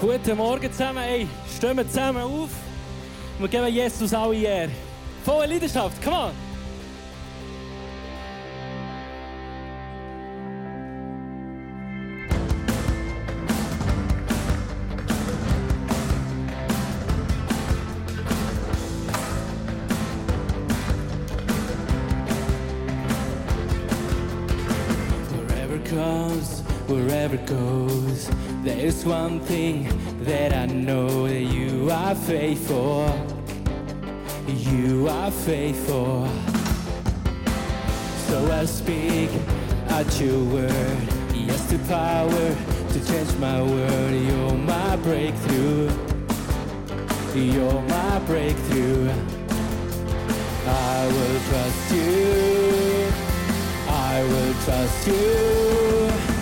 Guten Morgen zusammen. Hey, stehen wir zusammen auf. Wir geben Jesus alle Ehre. Volle Leidenschaft, come on! One thing that I know that you are faithful. You are faithful. So I speak at your word. Yes, the power to change my world. You're my breakthrough. You're my breakthrough. I will trust you. I will trust you.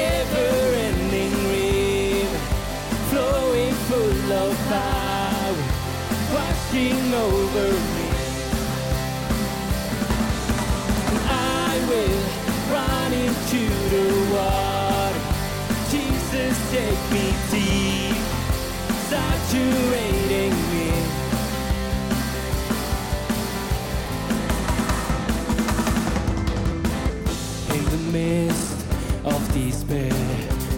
Never ending river, flowing full of power, washing over me. And I will run into the water. Jesus, take me deep, saturating me. in the of despair.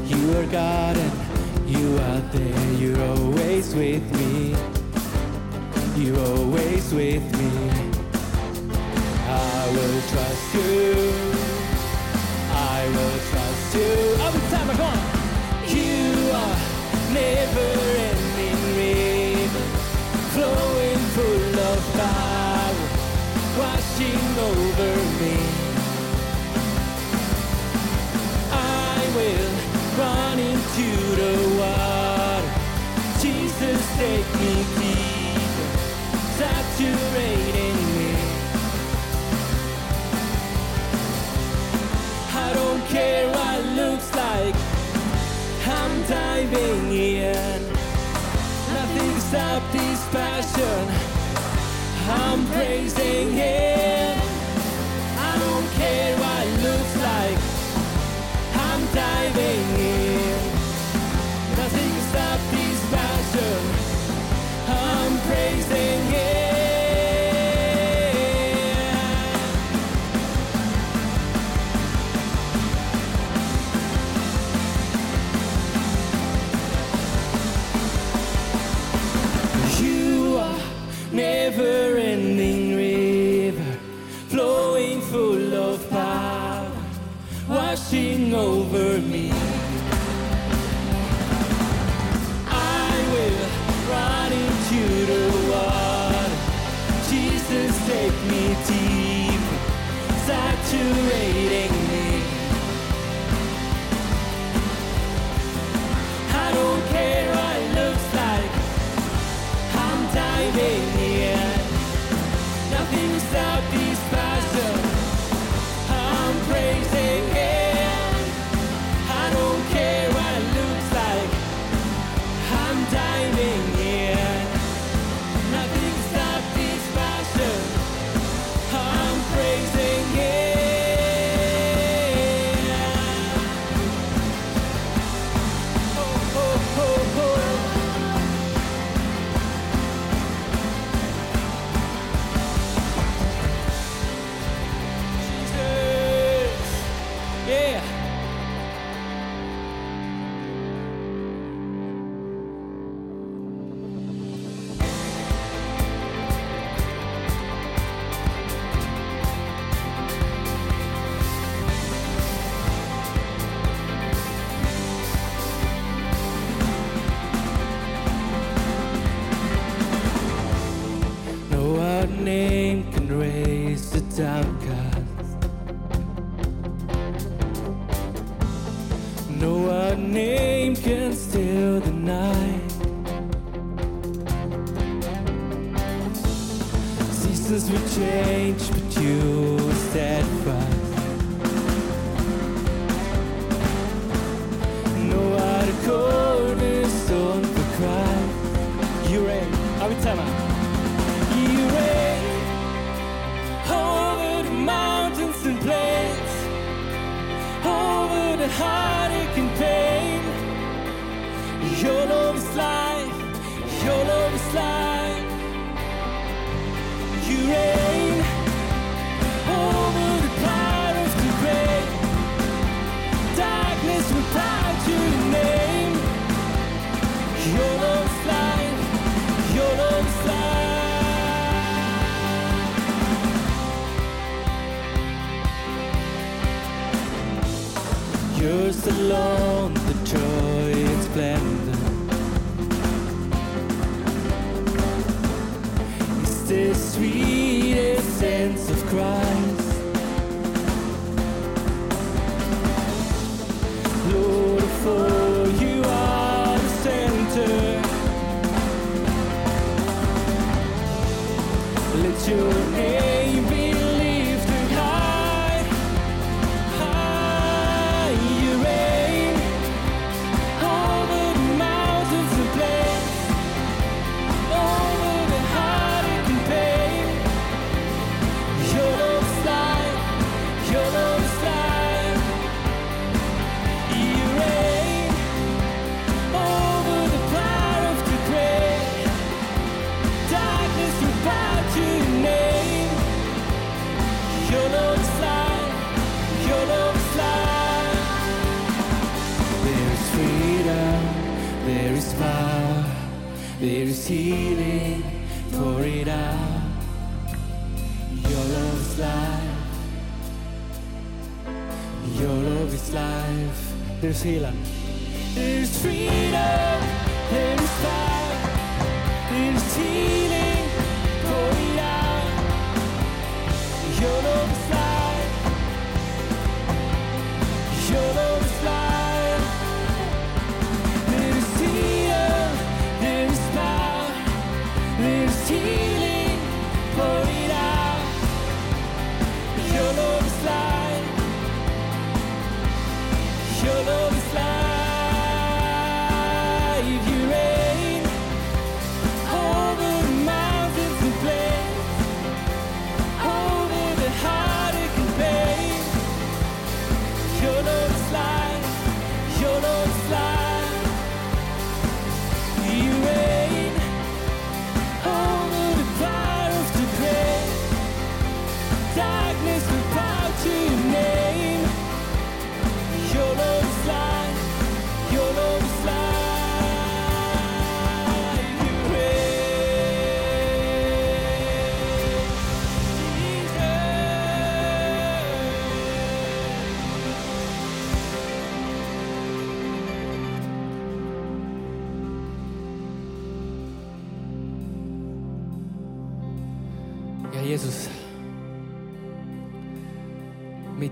You are God and you are there. You're always with me. You're always with me. I will trust you. I will trust you. Every time I go on. You are never into the water. Jesus, take me deeper, saturating me. I don't care what looks like. I'm diving in. Nothing stop this passion. I'm praising Him. long the joy and splendor is the sweetest sense of Christ. There is healing, pour it out. Your love is life. Your love is life. There's healing.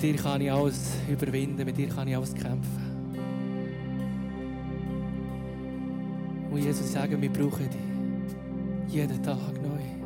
Mit dir kann ich alles überwinden, mit dir kann ich alles kämpfen. Und Jesus sagt, wir brauchen dich jeden Tag neu.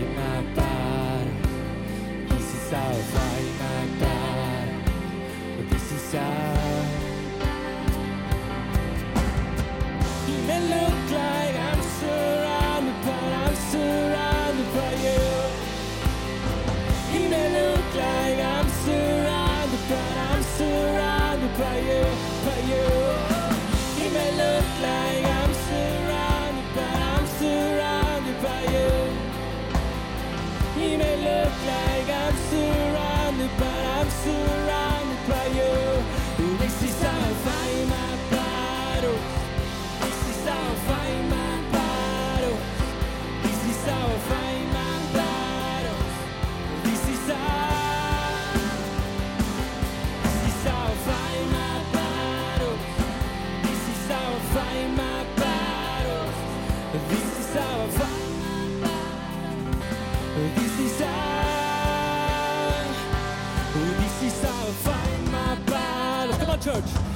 my body. This is our fight. church.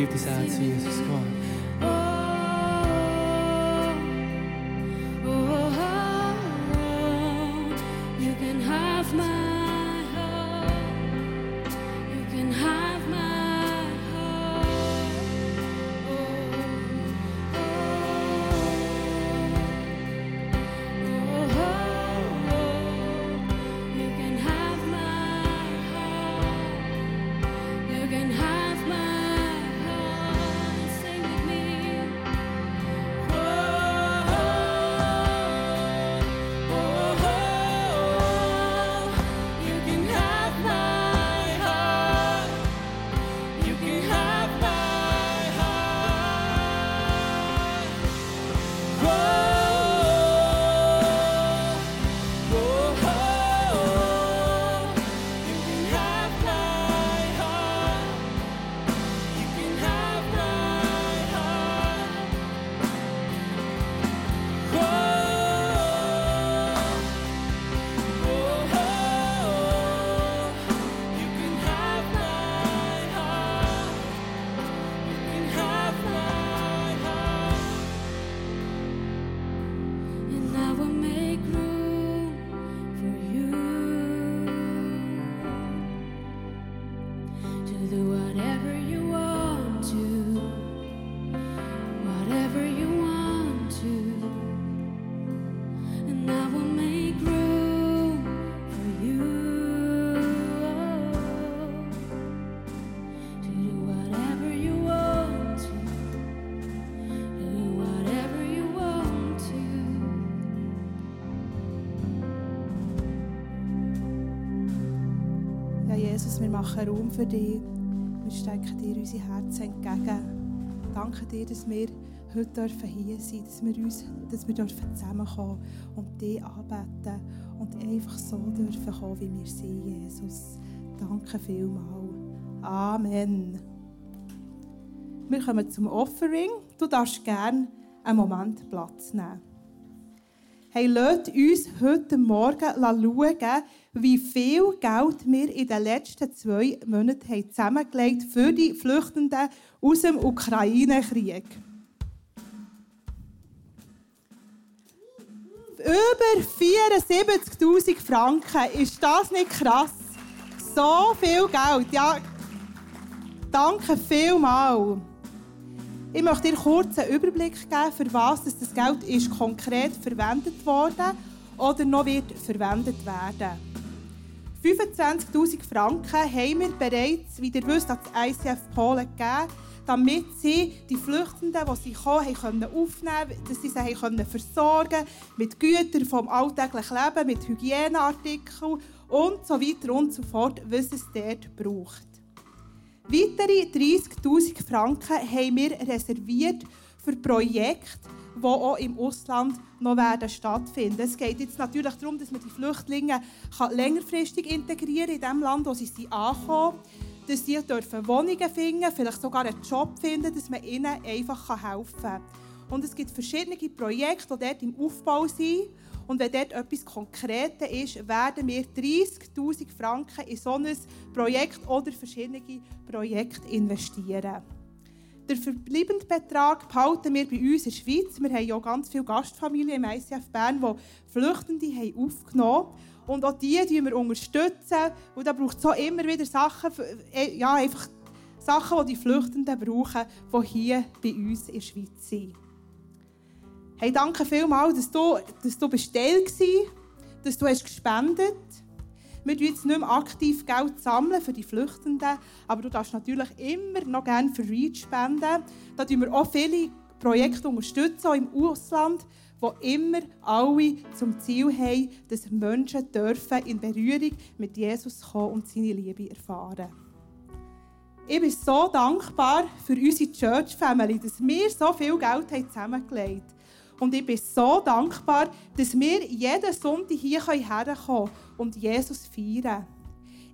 Komm, gib dein Herz Jesus. Komm. Oh, Jesus, wir machen Raum für dich. Wir stecken dir unsere Herzen entgegen. Danke dir, dass wir heute dürfen hier sein dass wir, uns, dass wir dürfen zusammenkommen und dich anbeten und einfach so dürfen kommen, wie wir sind, Jesus. Danke vielmals. Amen. Wir kommen zum Offering. Du darfst gerne einen Moment Platz nehmen. Hey, lasst uns heute Morgen schauen, wie viel Geld wir in den letzten zwei Monaten haben zusammengelegt für die Flüchtenden aus dem Ukraine-Krieg. Über 74.000 Franken. Ist das nicht krass? So viel Geld. Ja, danke vielmals. Ich möchte dir kurz einen Überblick geben, für was das Geld ist konkret verwendet worden oder noch wird verwendet werden. 25'000 Franken haben wir bereits, wie ihr wisst, an das ICF Polen gegeben, damit sie die Flüchtenden, die sie kommen, können aufnehmen konnten, dass sie sie können versorgen mit Gütern vom alltäglichen Leben, mit Hygieneartikeln und so weiter und so fort, was es dort braucht. Weitere 30'000 Franken haben wir reserviert für Projekte, die auch im Ausland noch werden stattfinden. Es geht jetzt natürlich darum, dass man die Flüchtlinge kann längerfristig integrieren in dem Land, wo sie ankommen, dass sie dürfen Wohnungen finden, vielleicht sogar einen Job finden, dass man ihnen einfach helfen kann. Und es gibt verschiedene Projekte, die dort im Aufbau sind. Und wenn dort etwas Konkretes ist, werden wir 30'000 Franken in so ein Projekt oder verschiedene Projekte investieren. Den verbleibenden Betrag behalten wir bei uns in der Schweiz. Wir haben ja ganz viele Gastfamilien im ICF Bern, die Flüchtende haben aufgenommen haben. Und auch die, die wir unterstützen. Und da braucht es auch immer wieder Sachen, äh, ja, einfach Sachen, die die Flüchtenden brauchen, die hier bei uns in der Schweiz sind. Hey, danke vielmals, dass du, dass du bestellt warst, dass du hast gespendet Wir sammeln jetzt nicht mehr aktiv Geld sammeln für die Flüchtenden, aber du darfst natürlich immer noch gerne für REACH spenden. Da unterstützen wir auch viele Projekte unterstützen, auch im Ausland, wo immer alle zum Ziel haben, dass Menschen dürfen in Berührung mit Jesus kommen und seine Liebe erfahren. Ich bin so dankbar für unsere Church Family, dass wir so viel Geld zusammengelegt haben. Und ich bin so dankbar, dass wir jeden Sonntag hier herkommen können und Jesus feiern.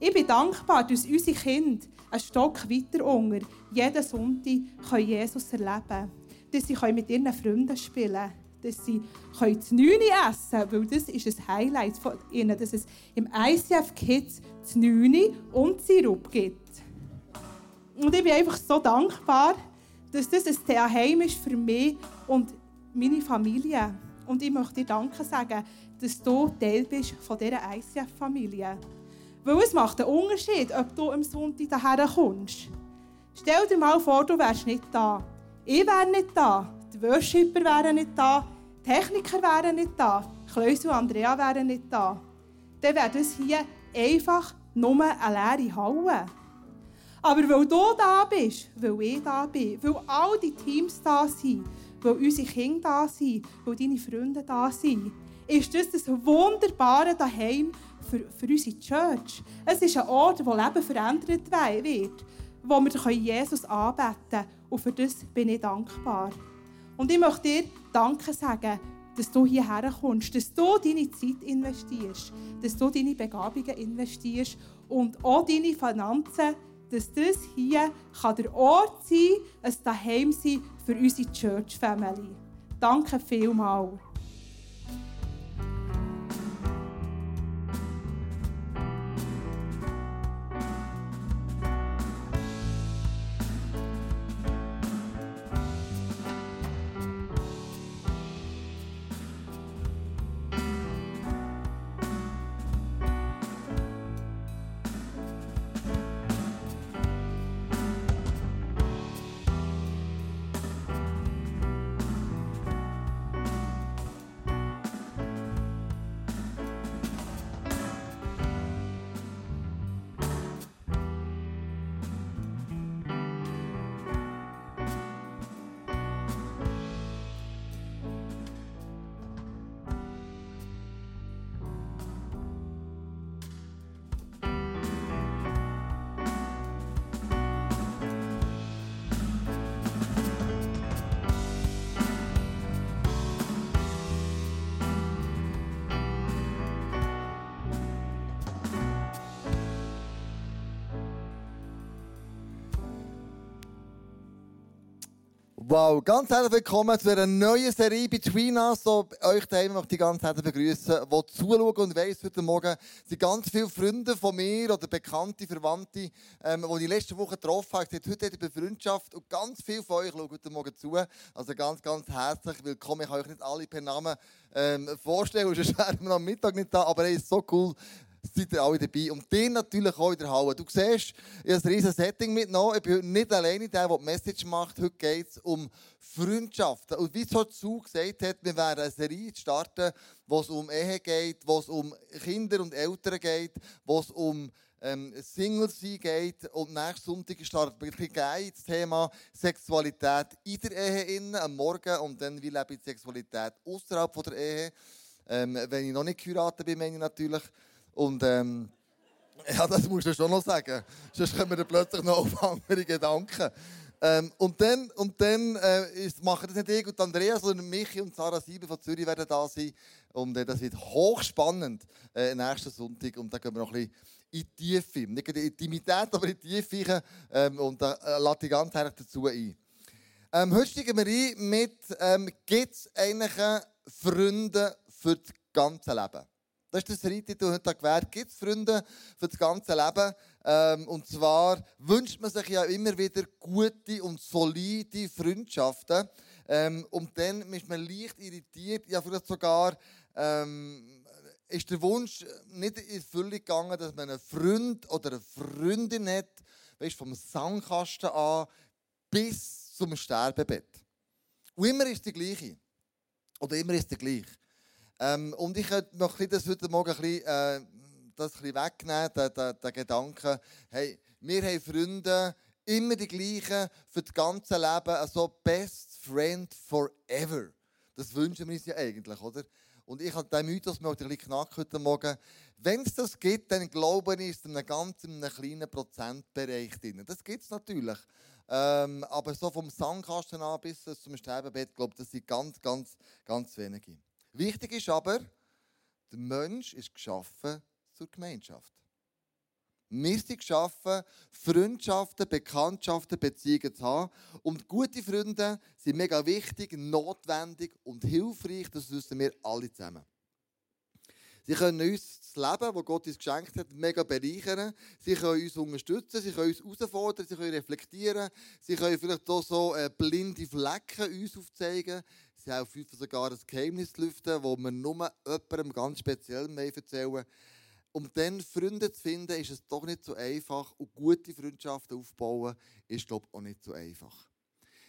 Ich bin dankbar, dass unsere Kinder einen Stock weiter unter jeden Sonntag Jesus erleben können. Dass sie mit ihren Freunden spielen können. Dass sie das Neune essen können, weil das ist ein Highlight von ihnen, dass es im ICF Kids das Neune und Sirup gibt. Und ich bin einfach so dankbar, dass das ein Zuhause ist für mich und meine Familie. Und ich möchte dir Danke sagen, dass du Teil bist von dieser ICF-Familie. Weil es macht einen Unterschied, ob du am Sonntag daher kommst. Stell dir mal vor, du wärst nicht da. Ich wäre nicht da. Die Worshipper wären nicht da. Die Techniker wären nicht da. Kleus und Andrea wären nicht da. Dann wäre das hier einfach nur eine leere Halle. Aber weil du da bist, weil ich da bin, weil all die Teams da sind, weil unsere Kinder da sind, weil deine Freunde da sind, ist das das wunderbare Daheim für, für unsere Church. Es ist ein Ort, wo Leben verändert wird, wo wir Jesus anbeten können. Und für das bin ich dankbar. Und ich möchte dir Danke sagen, dass du hierher kommst, dass du deine Zeit investierst, dass du deine Begabungen investierst und auch deine Finanzen dass das hier kann der Ort sein kann, ein Daheim sein für unsere Church Family. Danke vielmals. Wow, ganz herzlich willkommen zu einer neuen Serie Between Us. So, euch daheim möchte ich ganz herzlich begrüßen, die zuschauen und weiss, heute Morgen sind ganz viele Freunde von mir oder bekannte Verwandte, ähm, die ich letzte Woche getroffen habe. Gesagt, heute ich Freundschaft und ganz viele von euch schauen heute Morgen zu. Also ganz, ganz herzlich willkommen. Ich kann euch nicht alle per Namen ähm, vorstellen, sonst wären wir am Mittag nicht da, aber es ist so cool, seid ihr alle dabei. Und den natürlich auch in der Halle. Du siehst, ich habe ein riesiges Setting mitgenommen. Ich bin nicht alleine der, der die Message macht. Heute geht es um Freundschaften. Und wie es dazu gesagt hat, wir werden eine Serie starten, wo es um Ehe geht, wo es um Kinder und Eltern geht, wo es um ähm, Single sein geht. Und nächsten Sonntag startet geil das Thema Sexualität in der Ehe innen, am Morgen. Und dann, wie lebe ich Sexualität außerhalb der Ehe. Ähm, wenn ich noch nicht geheiratet bin, meine ich natürlich. Und ähm, ja, das musst du schon noch sagen. Sonst kommen wir dann plötzlich noch auf andere Gedanken. Ähm, und dann, und dann äh, ist, machen das nicht ich und Andrea, sondern Michi und Sarah Sieben von Zürich werden da sein. Und äh, das wird hochspannend äh, nächsten Sonntag. Und da gehen wir noch ein bisschen in die Tiefe. Nicht in die Intimität, aber in die Tiefe. Ähm, und da äh, lade ich ganz herzlich dazu ein. Ähm, heute steigen wir ein mit, ähm, gibt es eigentlich Freunde für das ganze Leben? Das ist das Reittitel heute gewährt. Gibt es Freunde für das ganze Leben? Ähm, und zwar wünscht man sich ja immer wieder gute und solide Freundschaften. Ähm, und dann ist man leicht irritiert, ja vielleicht sogar ähm, ist der Wunsch nicht in Fülle gegangen, dass man einen Freund oder eine Freundin hat, weißt, vom Sandkasten an bis zum Sterbebett. Und immer ist die gleiche. Oder immer ist der gleiche. Ähm, und ich möchte das heute Morgen ein bisschen, äh, das ein bisschen wegnehmen, den, den, den Gedanken, hey, wir haben Freunde, immer die gleichen, für das ganze Leben, also best friend forever. Das wünschen wir uns ja eigentlich, oder? Und ich habe den Mythos mir ein bisschen knackt heute Morgen. Wenn es das gibt, dann glaube ich, ist es in einem ganz kleinen Prozentbereich drin. Das gibt es natürlich. Ähm, aber so vom Sandkasten an bis zum Sterbebett, glaube ich, das sind ganz, ganz, ganz wenige. Wichtig ist aber, der Mensch ist geschaffen zur Gemeinschaft. Wir sind geschaffen, Freundschaften, Bekanntschaften, Beziehungen zu haben. Und gute Freunde sind mega wichtig, notwendig und hilfreich. Das wissen wir alle zusammen. Sie können uns das Leben, das Gott uns geschenkt hat, mega bereichern. Sie können uns unterstützen, sie können uns herausfordern, sie können reflektieren. Sie können vielleicht auch so äh, blinde Flecken uns aufzeigen. Sie helfen uns sogar ein Geheimnis lüften, das wir nur jemandem ganz speziell erzählen um dann Freunde zu finden, ist es doch nicht so einfach. Und gute Freundschaften aufbauen, ist, glaube ich, auch nicht so einfach.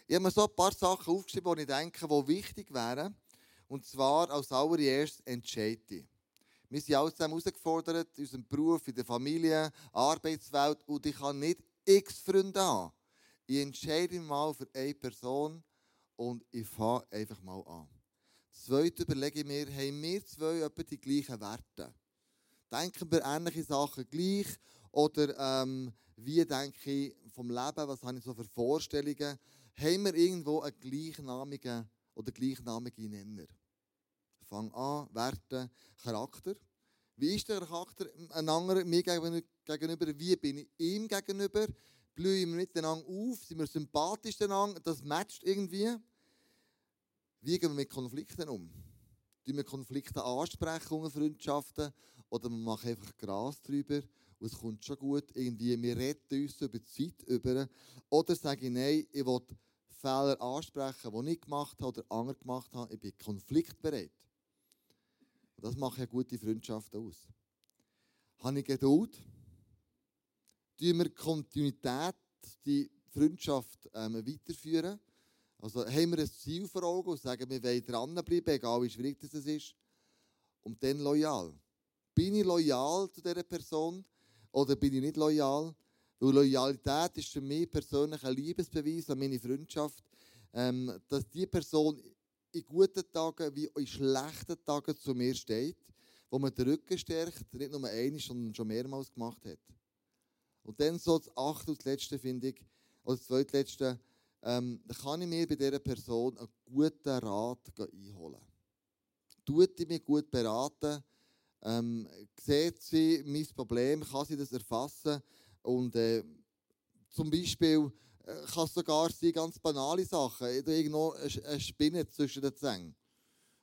Ich habe mir so ein paar Sachen aufgeschrieben, die ich denke, die wichtig wären. Und zwar als allererstes entscheide Wir sind alle zusammen herausgefordert, in unserem Beruf, in der Familie, Arbeitswelt. Und ich kann nicht x Freunde haben. Ich entscheide mich mal für eine Person und ich fange einfach mal an. Zweitens überlege ich mir, haben wir zwei etwa die gleichen Werte? Denken wir ähnliche Sachen gleich? Oder ähm, wie denke ich vom Leben? Was habe ich so für Vorstellungen? Haben wir irgendwo einen gleichnamigen oder gleichnamigen Nenner? Fang an, Werte, Charakter. Wie ist der Charakter einander mir gegenüber? Wie bin ich ihm gegenüber? Blühen wir miteinander auf? Sind wir sympathisch miteinander? Das matcht irgendwie. Wie gehen wir mit Konflikten um? Tun wir Konflikte ansprechen unter Freundschaften? Oder wir machen einfach Gras drüber und es kommt schon gut. Irgendwie, wir retten uns über die Zeit über. Oder sage ich, nein, ich will Fehler ansprechen, die ich gemacht habe oder andere gemacht haben. Ich bin konfliktbereit. Und das macht ja gute Freundschaften aus. Habe ich Geduld? Tun wir Kontinuität, die Freundschaft ähm, weiterführen? Also haben wir ein Ziel vor Augen und sagen, wir wollen dranbleiben, egal wie schwierig das ist. Und dann loyal. Bin ich loyal zu dieser Person oder bin ich nicht loyal? Weil Loyalität ist für mich persönlich ein Liebesbeweis an meine Freundschaft, ähm, dass die Person in guten Tagen wie in schlechten Tagen zu mir steht, wo man den Rücken stärkt, nicht nur einmal, sondern schon mehrmals gemacht hat. Und dann so das achte und das letzte finde ich, oder das zweitletzte, ähm, kann ich mir bei dieser Person einen guten Rat einholen. Tut sie mich gut beraten, ähm, sieht sie mein Problem, kann sie das erfassen und äh, zum Beispiel äh, kann es sogar sein, ganz banale Sachen, irgendwo eine Spinne zwischen den Zähnen.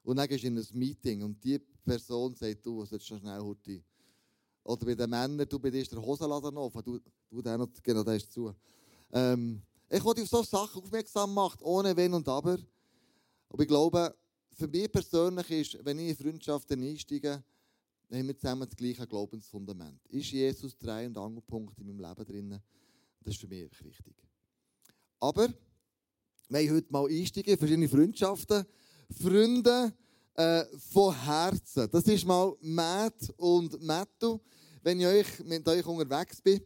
Und dann gehst du in ein Meeting und die Person sagt, du, was jetzt schon schnell heute. Oder bei den Männern, du bei dir ist der Hosenladen offen, du, du den noch, genau, der ist zu. Ähm, ich wollte auf solche Sachen aufmerksam machen, ohne Wenn und Aber. Aber ich glaube, für mich persönlich ist, wenn ich in Freundschaften einsteige, dann haben wir zusammen das gleiche Glaubensfundament. Ist Jesus drei und Angelpunkt in meinem Leben drin? Das ist für mich wichtig. Aber wir wollen heute mal einsteigen in verschiedene Freundschaften. Freunde äh, von Herzen. Das ist mal Matt und Mattu. Wenn ich euch, mit euch unterwegs bin,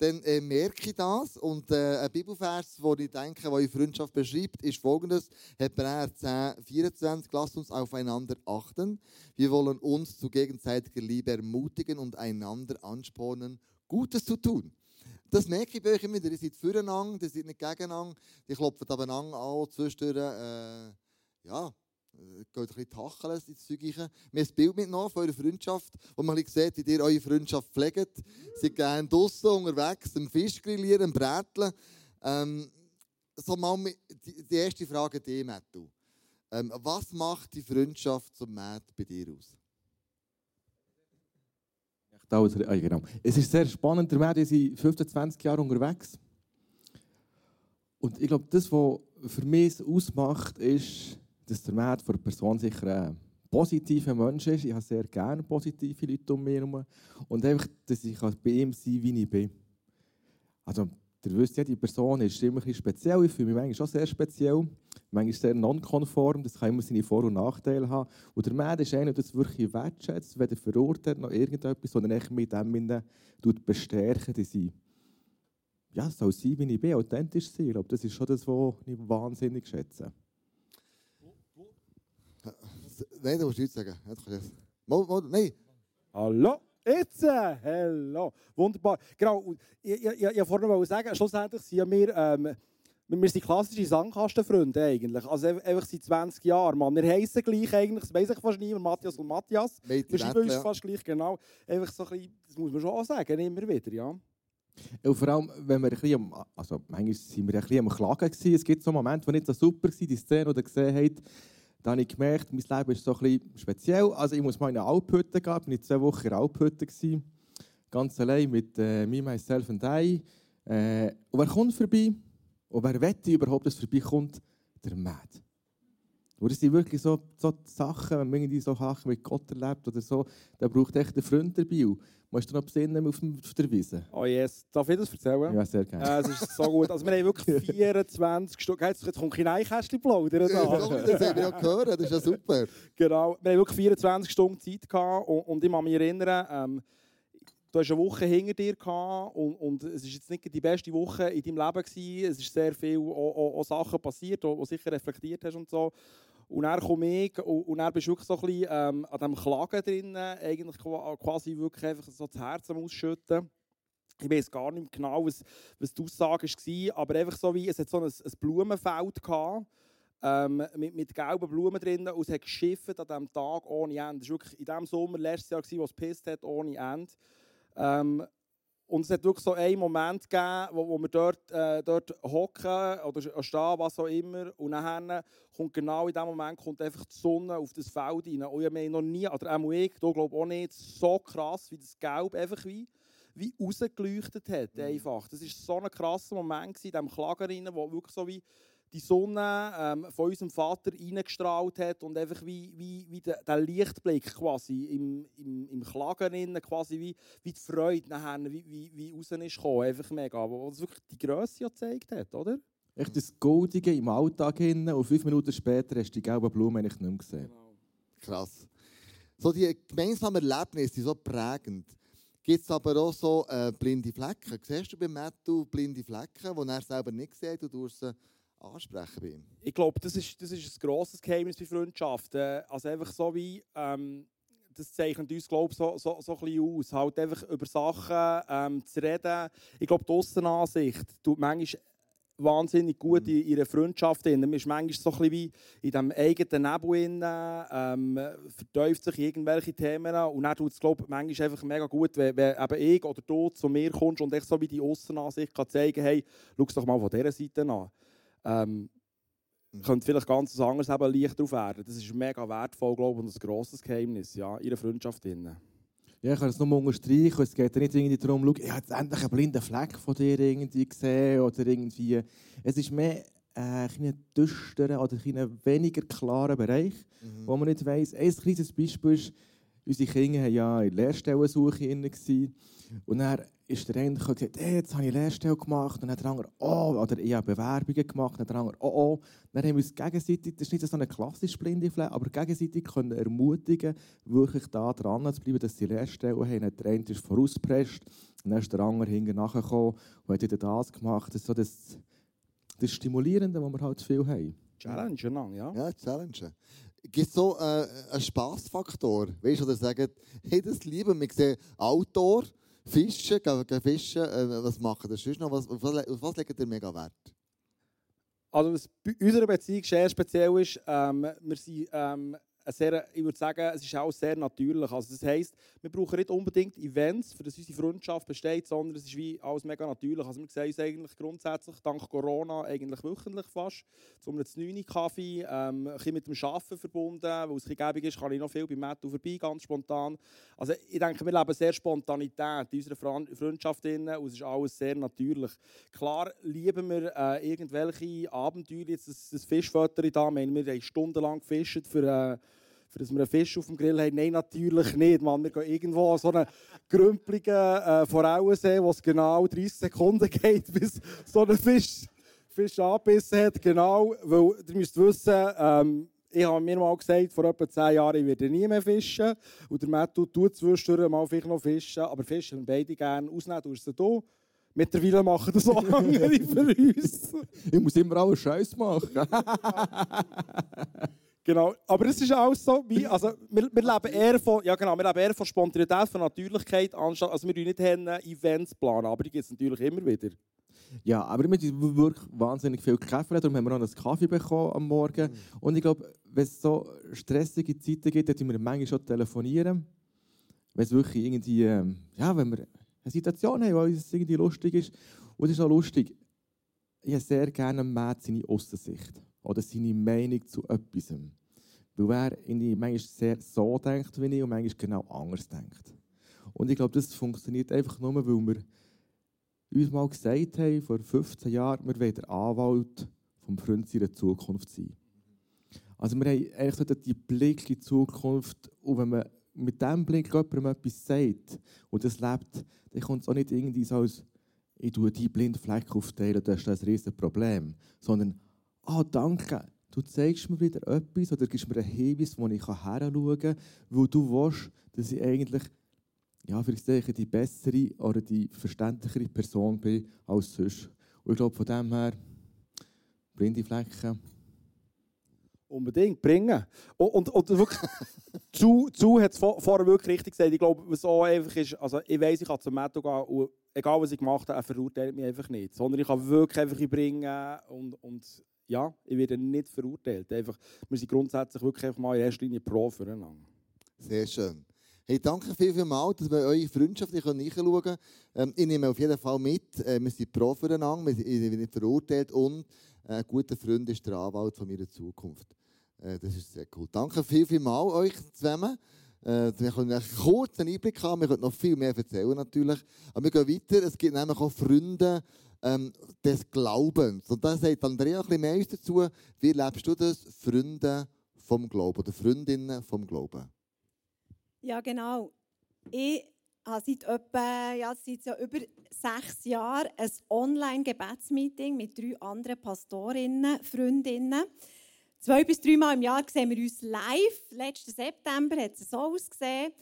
dann äh, merke ich das. Und äh, ein Bibelvers, wo ich denke, wo die Freundschaft beschreibt, ist folgendes: Hebräer 10, 24. Lasst uns aufeinander achten. Wir wollen uns zu gegenseitiger Liebe ermutigen und einander anspornen, Gutes zu tun. Das merke ich bei euch immer. Ihr seid füreinander, ihr seid nicht gegeneinander. Die klopfen abeinander an, zwischendurch, äh, ja, geht ein bisschen tacheln ins Zeug rein. Wir haben ein Bild mitgenommen von eurer Freundschaft, wo man sieht, wie ihr eure Freundschaft pflegt. Sie sind gerne draußen unterwegs, am Fisch grillieren, am Bräteln. Ähm, so mal die, die erste Frage an dich, Matthew. Ähm, was macht die Freundschaft zum Matt bei dir aus? Ah, genau. Es ist sehr spannend, der Matt ist 15, 20 Jahre unterwegs. Und ich glaube, das, was für mich ausmacht, ist, dass der Matt für eine Person sicher ein positiver Mensch ist. Ich habe sehr gerne positive Leute um mich herum. Und einfach, dass ich bei ihm sein kann, wie ich bin. Also, ihr wisst ja, die Person ist immer ein speziell. Ich fühle mich manchmal schon sehr speziell. Manchmal sehr nonkonform. Das kann immer seine Vor- und Nachteile haben. Und der Matt ist einer, der das wirklich wertschätzt, weder verurteilt noch irgendetwas, sondern echt mit dem bestärken, dass ich ja, soll sein, wie ich bin, authentisch sein. Ich glaube, das ist schon das, was ich wahnsinnig schätze. Nein, du musst nichts sagen. Mal, mal, nein. Hallo? Jetzt! äh, Hello! Wunderbar. Genau, ich, ich, ich, wollte sagen, schlussendlich sind ja wir, ähm, wir sind klassische Sandkastenfreunde eigentlich. Also einfach seit 20 Jahren, Mann. Wir heissen gleich eigentlich, das weiss ich fast niemand, Matthias und Matthias. Mädchen, Wir schreiben uns ja. fast gleich, genau. Einfach so ein bisschen, das muss man schon auch sagen, immer wieder, ja. Und vor allem, wenn wir ein bisschen am, also manchmal sind wir ein bisschen am Klagen gewesen. Es gibt so Momente, die nicht so super waren, die Szene, die ihr gesehen habt. Da habe ich gemerkt, mein Leben ist so ein bisschen speziell. Also ich muss mal in eine Alphütte gehen. Ich bin zwei Wochen in einer Alphütte. Gewesen. Ganz allein mit äh, Me, Myself and I. Äh, und wer kommt vorbei? Und wer wette überhaupt, dass vorbeikommt? Der Mad. Und das sind wirklich so, so Sachen, wenn man irgendwie so Sachen mit Gott erlebt oder so, da braucht echt einen Freund dabei. Musst du noch besinnen auf, dem- auf der Wiese? Oh yes, darf ich das erzählen? Ja, sehr gerne. Äh, es ist so gut. Also wir haben wirklich 24 Stunden. Jetzt, jetzt kommt kein Einkästchen plaudern. Ja, da. Das haben wir ja gehört, das ist ja super. Genau. Wir haben wirklich 24 Stunden Zeit gehabt und, und ich kann mich erinnern, ähm, du hast eine Woche hinter dir gehabt und, und es ist jetzt nicht die beste Woche in deinem Leben gewesen. Es ist sehr viel auch, auch, auch Sachen passiert, die du sicher reflektiert hast und so. Und dann komme ich und, und dann bist wirklich so ein bisschen ähm, an diesem Klagen drin, eigentlich qua- quasi wirklich einfach so das Herz Ausschütten. Ich weiß gar nicht genau, was, was die Aussage war, aber einfach so wie, es hat so ein, ein Blumenfeld gehabt, ähm, mit, mit gelben Blumen drin und es hat geschifft an diesem Tag ohne Ende. Das war wirklich in dem Sommer letztes Jahr, wo es gepisst hat, ohne Ende. Ähm, und es hat wirklich so einen Moment gegeben, wo, wo wir dort, äh, dort hocken oder stehen, was auch immer. Und dann kommt genau in dem Moment kommt einfach die Sonne auf das Feld rein. Und ich habe noch nie, oder auch ich, du glaube auch nicht, so krass wie das Gelb einfach wie, wie rausgeleuchtet hat. Einfach. Das war so ein krasser Moment gewesen, in diesem Klager rein, wo wirklich so wie die Sonne ähm, von unserem Vater reingestrahlt hat und einfach wie, wie, wie der, der Lichtblick quasi im, im, im Klagen innen, quasi wie, wie die Freude nachher, wie, wie, wie raus ist gekommen. Einfach mega. Wo es wirklich die Größe ja gezeigt hat, oder? Echt das Goldige im Alltag hin und fünf Minuten später hast du die gelben Blumen nicht mehr gesehen. Krass. So die gemeinsamen Erlebnisse sind so prägend. Gibt es aber auch so äh, blinde Flecken? Siehst du bei Matthew blinde Flecken, die er selber nicht sieht und du sie ansprechen bei ihm? Ich glaube, das ist, das ist ein grosses Geheimnis bei Freundschaften. Also einfach so wie, ähm, das zeichnet uns, glaube ich, so, so, so ein bisschen aus. Halt einfach über Sachen ähm, zu reden. Ich glaube, die Aussenansicht tut manchmal wahnsinnig gut in ihrer Freundschaft. drin. Man ist manchmal so ein wie in diesem eigenen Nebel drin, ähm, vertäuft sich irgendwelche Themen und dann tut es, glaube ich, manchmal einfach mega gut, wenn, wenn eben ich oder du zu mir kommst und ich so wie die Aussenansicht kann zeigen hey, schau es doch mal von dieser Seite an. Ähm, könnte vielleicht ganz was anderes eben Licht drauf werden. Das ist mega wertvoll, glaube ich, und ein grosses Geheimnis ja, in ihrer Freundschaft. Drin. Ja, ich kann es nur unterstreichen. Es geht ja nicht irgendwie darum, schau, ich habe jetzt endlich einen blinden Fleck von dir irgendwie gesehen oder irgendwie. Es ist mehr äh, ein düsterer oder ein weniger klarer Bereich, wo man nicht weiss. Ein kleines Beispiel ist, unsere Kinder waren ja in Lehrstellensuche und dann ist der eine gekommen und gesagt, hey, jetzt habe ich eine Lehrstelle gemacht und dann hat der andere, oh, oder ich habe Bewerbungen gemacht und dann hat der andere, oh, oh. Dann haben wir uns gegenseitig, das ist nicht so eine klassische blinde Fleck, aber gegenseitig können ermutigen, wirklich da dran zu bleiben, dass sie Lehrstellen haben. Der eine ist vorausgepresst und dann ist der andere hinten nachgekommen und hat wieder das gemacht. Das ist so das, das Stimulierende, was wir halt viel haben. Challenge, lang, ja. Ja, Challenge. Gibt es so äh, einen Spassfaktor? Weißt du, oder sagen, hey, das lieben wir. sehen Outdoor, Fischen, gehen, fischen. Äh, was machen das sonst noch? Was, auf, was, auf was legt ihr mega Wert? Also was bei unserer Beziehung sehr speziell ist, ähm, wir sind ähm, sehr, ich würde sagen, es ist auch sehr natürlich. Also das heisst, wir brauchen nicht unbedingt Events, für das unsere Freundschaft besteht, sondern es ist wie alles mega natürlich. Also wir sehen uns eigentlich grundsätzlich dank Corona eigentlich wöchentlich fast. Zum einem 9 Kaffee, ähm, ein bisschen mit dem Arbeiten verbunden, weil es gäbig ist, kann ich noch viel bei Matthew vorbei, ganz spontan. Also ich denke, wir leben sehr Spontanität in unserer Freundschaft drin und es ist alles sehr natürlich. Klar lieben wir äh, irgendwelche Abenteuer, jetzt das, das Fischfoto da, wir haben stundenlang gefischt für... Äh, für dass wir einen Fisch auf dem Grill haben. Nein, natürlich nicht. Man, wir gehen irgendwo an so einen grümpeligen äh, Forellensee, wo es genau 30 Sekunden geht, bis so ein Fisch, Fisch angebissen hat. Genau, weil ihr müsst wissen, ähm, ich habe mir mal gesagt, vor etwa 10 Jahren, ich werde nie mehr fischen. Und der Matthew tut zwischendurch mal vielleicht noch fischen, aber fischen beide gerne. Ausnehmen tust du sie Mittlerweile machen das auch andere für uns. Ich muss immer alles Scheiß machen. Genau, aber es ist auch so, wie, also, wir, wir, leben eher von, ja genau, wir leben eher von Spontanität, von Natürlichkeit, anstatt, also wir planen nicht haben Events, planen, aber die gibt es natürlich immer wieder. Ja, aber wir haben wirklich wahnsinnig viel Kaffee, darum haben wir noch einen Kaffee bekommen am Morgen. Und ich glaube, wenn es so stressige Zeiten gibt, dann wir manchmal schon telefonieren. Wenn es wirklich irgendwie, ähm, ja, wenn wir eine Situation haben, die uns irgendwie lustig ist. Und es ist auch lustig, ich habe sehr gerne Matt seine Aussicht oder seine Meinung zu etwas. Weil er manchmal sehr so denkt wie ich und manchmal genau anders denkt. Und ich glaube, das funktioniert einfach nur, weil wir uns mal gesagt haben, vor 15 Jahren, wir wollen der Anwalt vom Freund seiner Zukunft sein. Also wir haben eigentlich den Blick in die Zukunft und wenn man mit diesem Blick jemandem etwas sagt und das lebt, dann kommt es auch nicht irgendwie so als ich tue die blinden Fleck aufteilen, das ist ein riesiges Problem. Sondern, ah, danke, du zeigst mir wieder etwas oder gibst mir einen Hinweis, wo ich heranschauen kann, wo du willst, dass ich eigentlich ja, ich die bessere oder die verständlichere Person bin als sonst. Und ich glaube, von dem her, blinde Flecken. Unbedingt, bringen. Und, und, und wirklich, zu, zu hat es vorher wirklich richtig gesagt. Ich glaube, auch einfach ist, also ich weiss, ich kann zum Metto gehen und egal was ich gemacht habe, er verurteilt mich einfach nicht. Sondern ich kann wirklich einfach bringen und, und ja, ich werde nicht verurteilt. Einfach, wir sind grundsätzlich wirklich einfach mal in erster Linie pro füreinander. Sehr schön. Hey, danke viel, viel mal, dass wir eure Freundschaft nachschauen können. Ähm, ich nehme auf jeden Fall mit, äh, wir sind pro füreinander, wir sind nicht verurteilt und äh, ein guter Freund ist der Anwalt von meiner Zukunft. Äh, das ist sehr cool. Danke viel, viel mal euch zusammen. Äh, wir können einen kurzen Einblick haben, wir können noch viel mehr erzählen natürlich. Aber wir gehen weiter, es gibt nämlich auch Freunde ähm, des Glaubens. Und da sagt Andrea ein bisschen mehr dazu. Wie lebst du das? Freunde vom Glauben oder Freundinnen vom Glauben? Ja, genau. Ich habe seit, etwa, ja, seit ja über sechs Jahren ein Online-Gebetsmeeting mit drei anderen Pastorinnen, Freundinnen. Zwei bis dreimal im Jahr sehen wir uns live. Letzten September hat es so ausgesehen.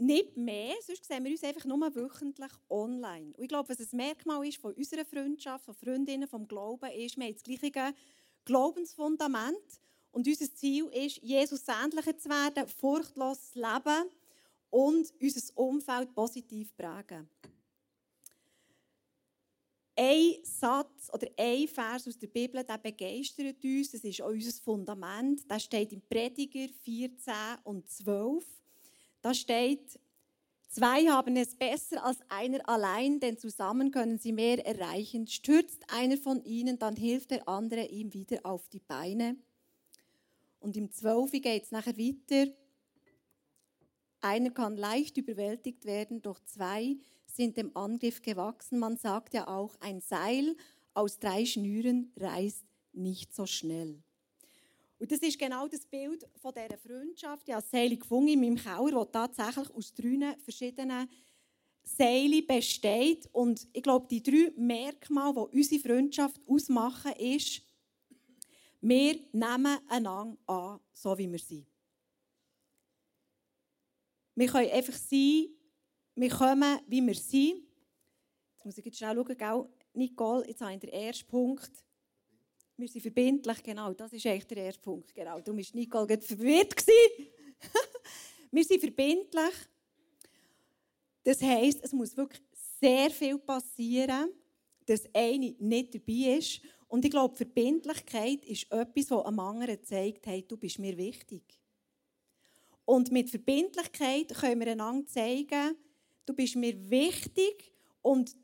Nicht mehr, sonst sehen wir uns einfach nur wöchentlich online. Und ich glaube, was ein Merkmal ist von unserer Freundschaft, von Freundinnen, vom Glauben, ist, wir haben das gleiche Glaubensfundament. Und unser Ziel ist, Jesus ähnlicher zu werden, furchtlos zu leben und unser Umfeld positiv prägen ein Satz oder ein Vers aus der Bibel, der begeistert uns. Das ist auch unser Fundament. Das steht im Prediger 14 und 12. Da steht, zwei haben es besser als einer allein, denn zusammen können sie mehr erreichen. Stürzt einer von ihnen, dann hilft der andere ihm wieder auf die Beine. Und im 12 geht es nachher weiter. Einer kann leicht überwältigt werden, doch zwei sind dem Angriff gewachsen. Man sagt ja auch, ein Seil aus drei Schnüren reißt nicht so schnell. Und das ist genau das Bild von dieser Freundschaft. Ich habe Seile gefunden in meinem Keller, die tatsächlich aus drei verschiedenen Seilen besteht. Und ich glaube, die drei Merkmale, die unsere Freundschaft ausmachen, ist, wir nehmen einander an, so wie wir sind. Wir können einfach sein, wir kommen, wie wir sind. Jetzt muss ich jetzt schnell schauen, gell? Nicole, jetzt habe ich den ersten Punkt. Wir sind verbindlich, genau, das ist echt der erste Punkt. Genau. Du bist Nicole gerade verwirrt Wir sind verbindlich. Das heisst, es muss wirklich sehr viel passieren, dass eine nicht dabei ist. Und ich glaube, Verbindlichkeit ist etwas, das einem anderen zeigt, hey, du bist mir wichtig. Und mit Verbindlichkeit können wir einander zeigen, du bist mir wichtig und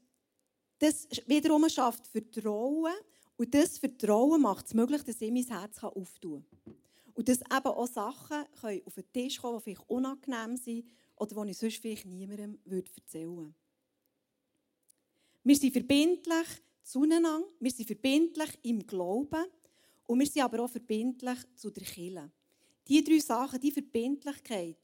das wiederum schafft Vertrauen und das Vertrauen macht es möglich, dass ich mein Herz auftun kann. Und dass eben auch Sachen können auf den Tisch kommen, die vielleicht unangenehm sind oder die ich sonst vielleicht niemandem erzählen würde. Wir sind verbindlich zueinander, wir sind verbindlich im Glauben und wir sind aber auch verbindlich zu der Kirche. Diese drei Sachen, die Verbindlichkeit,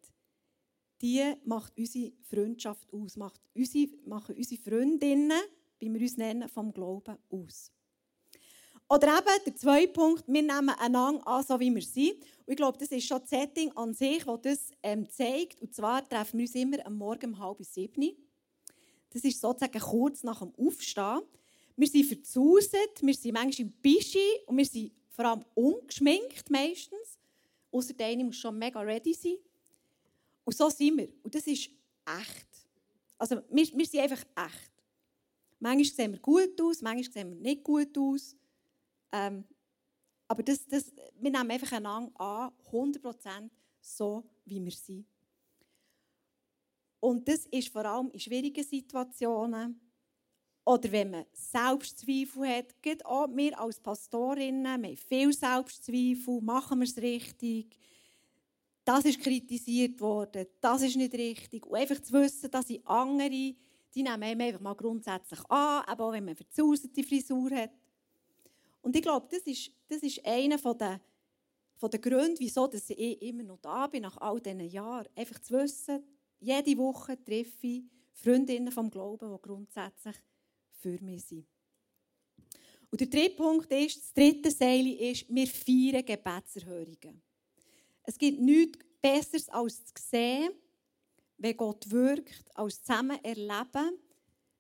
die macht unsere Freundschaft aus, macht unsere, machen unsere Freundinnen, wie wir uns nennen, vom Glauben aus. Oder eben der zweite Punkt, wir nehmen einander an, so wie wir sind. Und ich glaube, das ist schon das Setting an sich, das das ähm, zeigt. Und zwar treffen wir uns immer am Morgen um halb sieben. Das ist sozusagen kurz nach dem Aufstehen. Wir sind verzuset, wir sind manchmal im Bischi und wir sind vor allem ungeschminkt meistens. Außer der eine muss schon mega ready sein. Und so sind wir. Und das ist echt. Also wir, wir sind einfach echt. Manchmal sehen wir gut aus, manchmal sehen wir nicht gut aus. Ähm, aber das, das, wir nehmen einfach einander an, 100% so, wie wir sind. Und das ist vor allem in schwierigen Situationen oder wenn man Selbstzweifel hat. Gerade auch wir als Pastorinnen, wir haben viel Selbstzweifel, machen wir es richtig, das ist kritisiert worden, das ist nicht richtig. Und einfach zu wissen, dass sind andere, die nehmen einfach mal grundsätzlich an, aber auch wenn man verzauserte Frisur hat. Und ich glaube, das ist, das ist einer der, von der Gründe, wieso dass ich immer noch da bin, nach all diesen Jahren. Einfach zu wissen, jede Woche treffe ich Freundinnen vom Glauben, die grundsätzlich für mich sind. Und der dritte Punkt ist, das dritte Seil ist, wir feiern Gebetserhörungen. Es gibt nichts Besseres als zu sehen, wenn Gott wirkt, als zusammen erleben,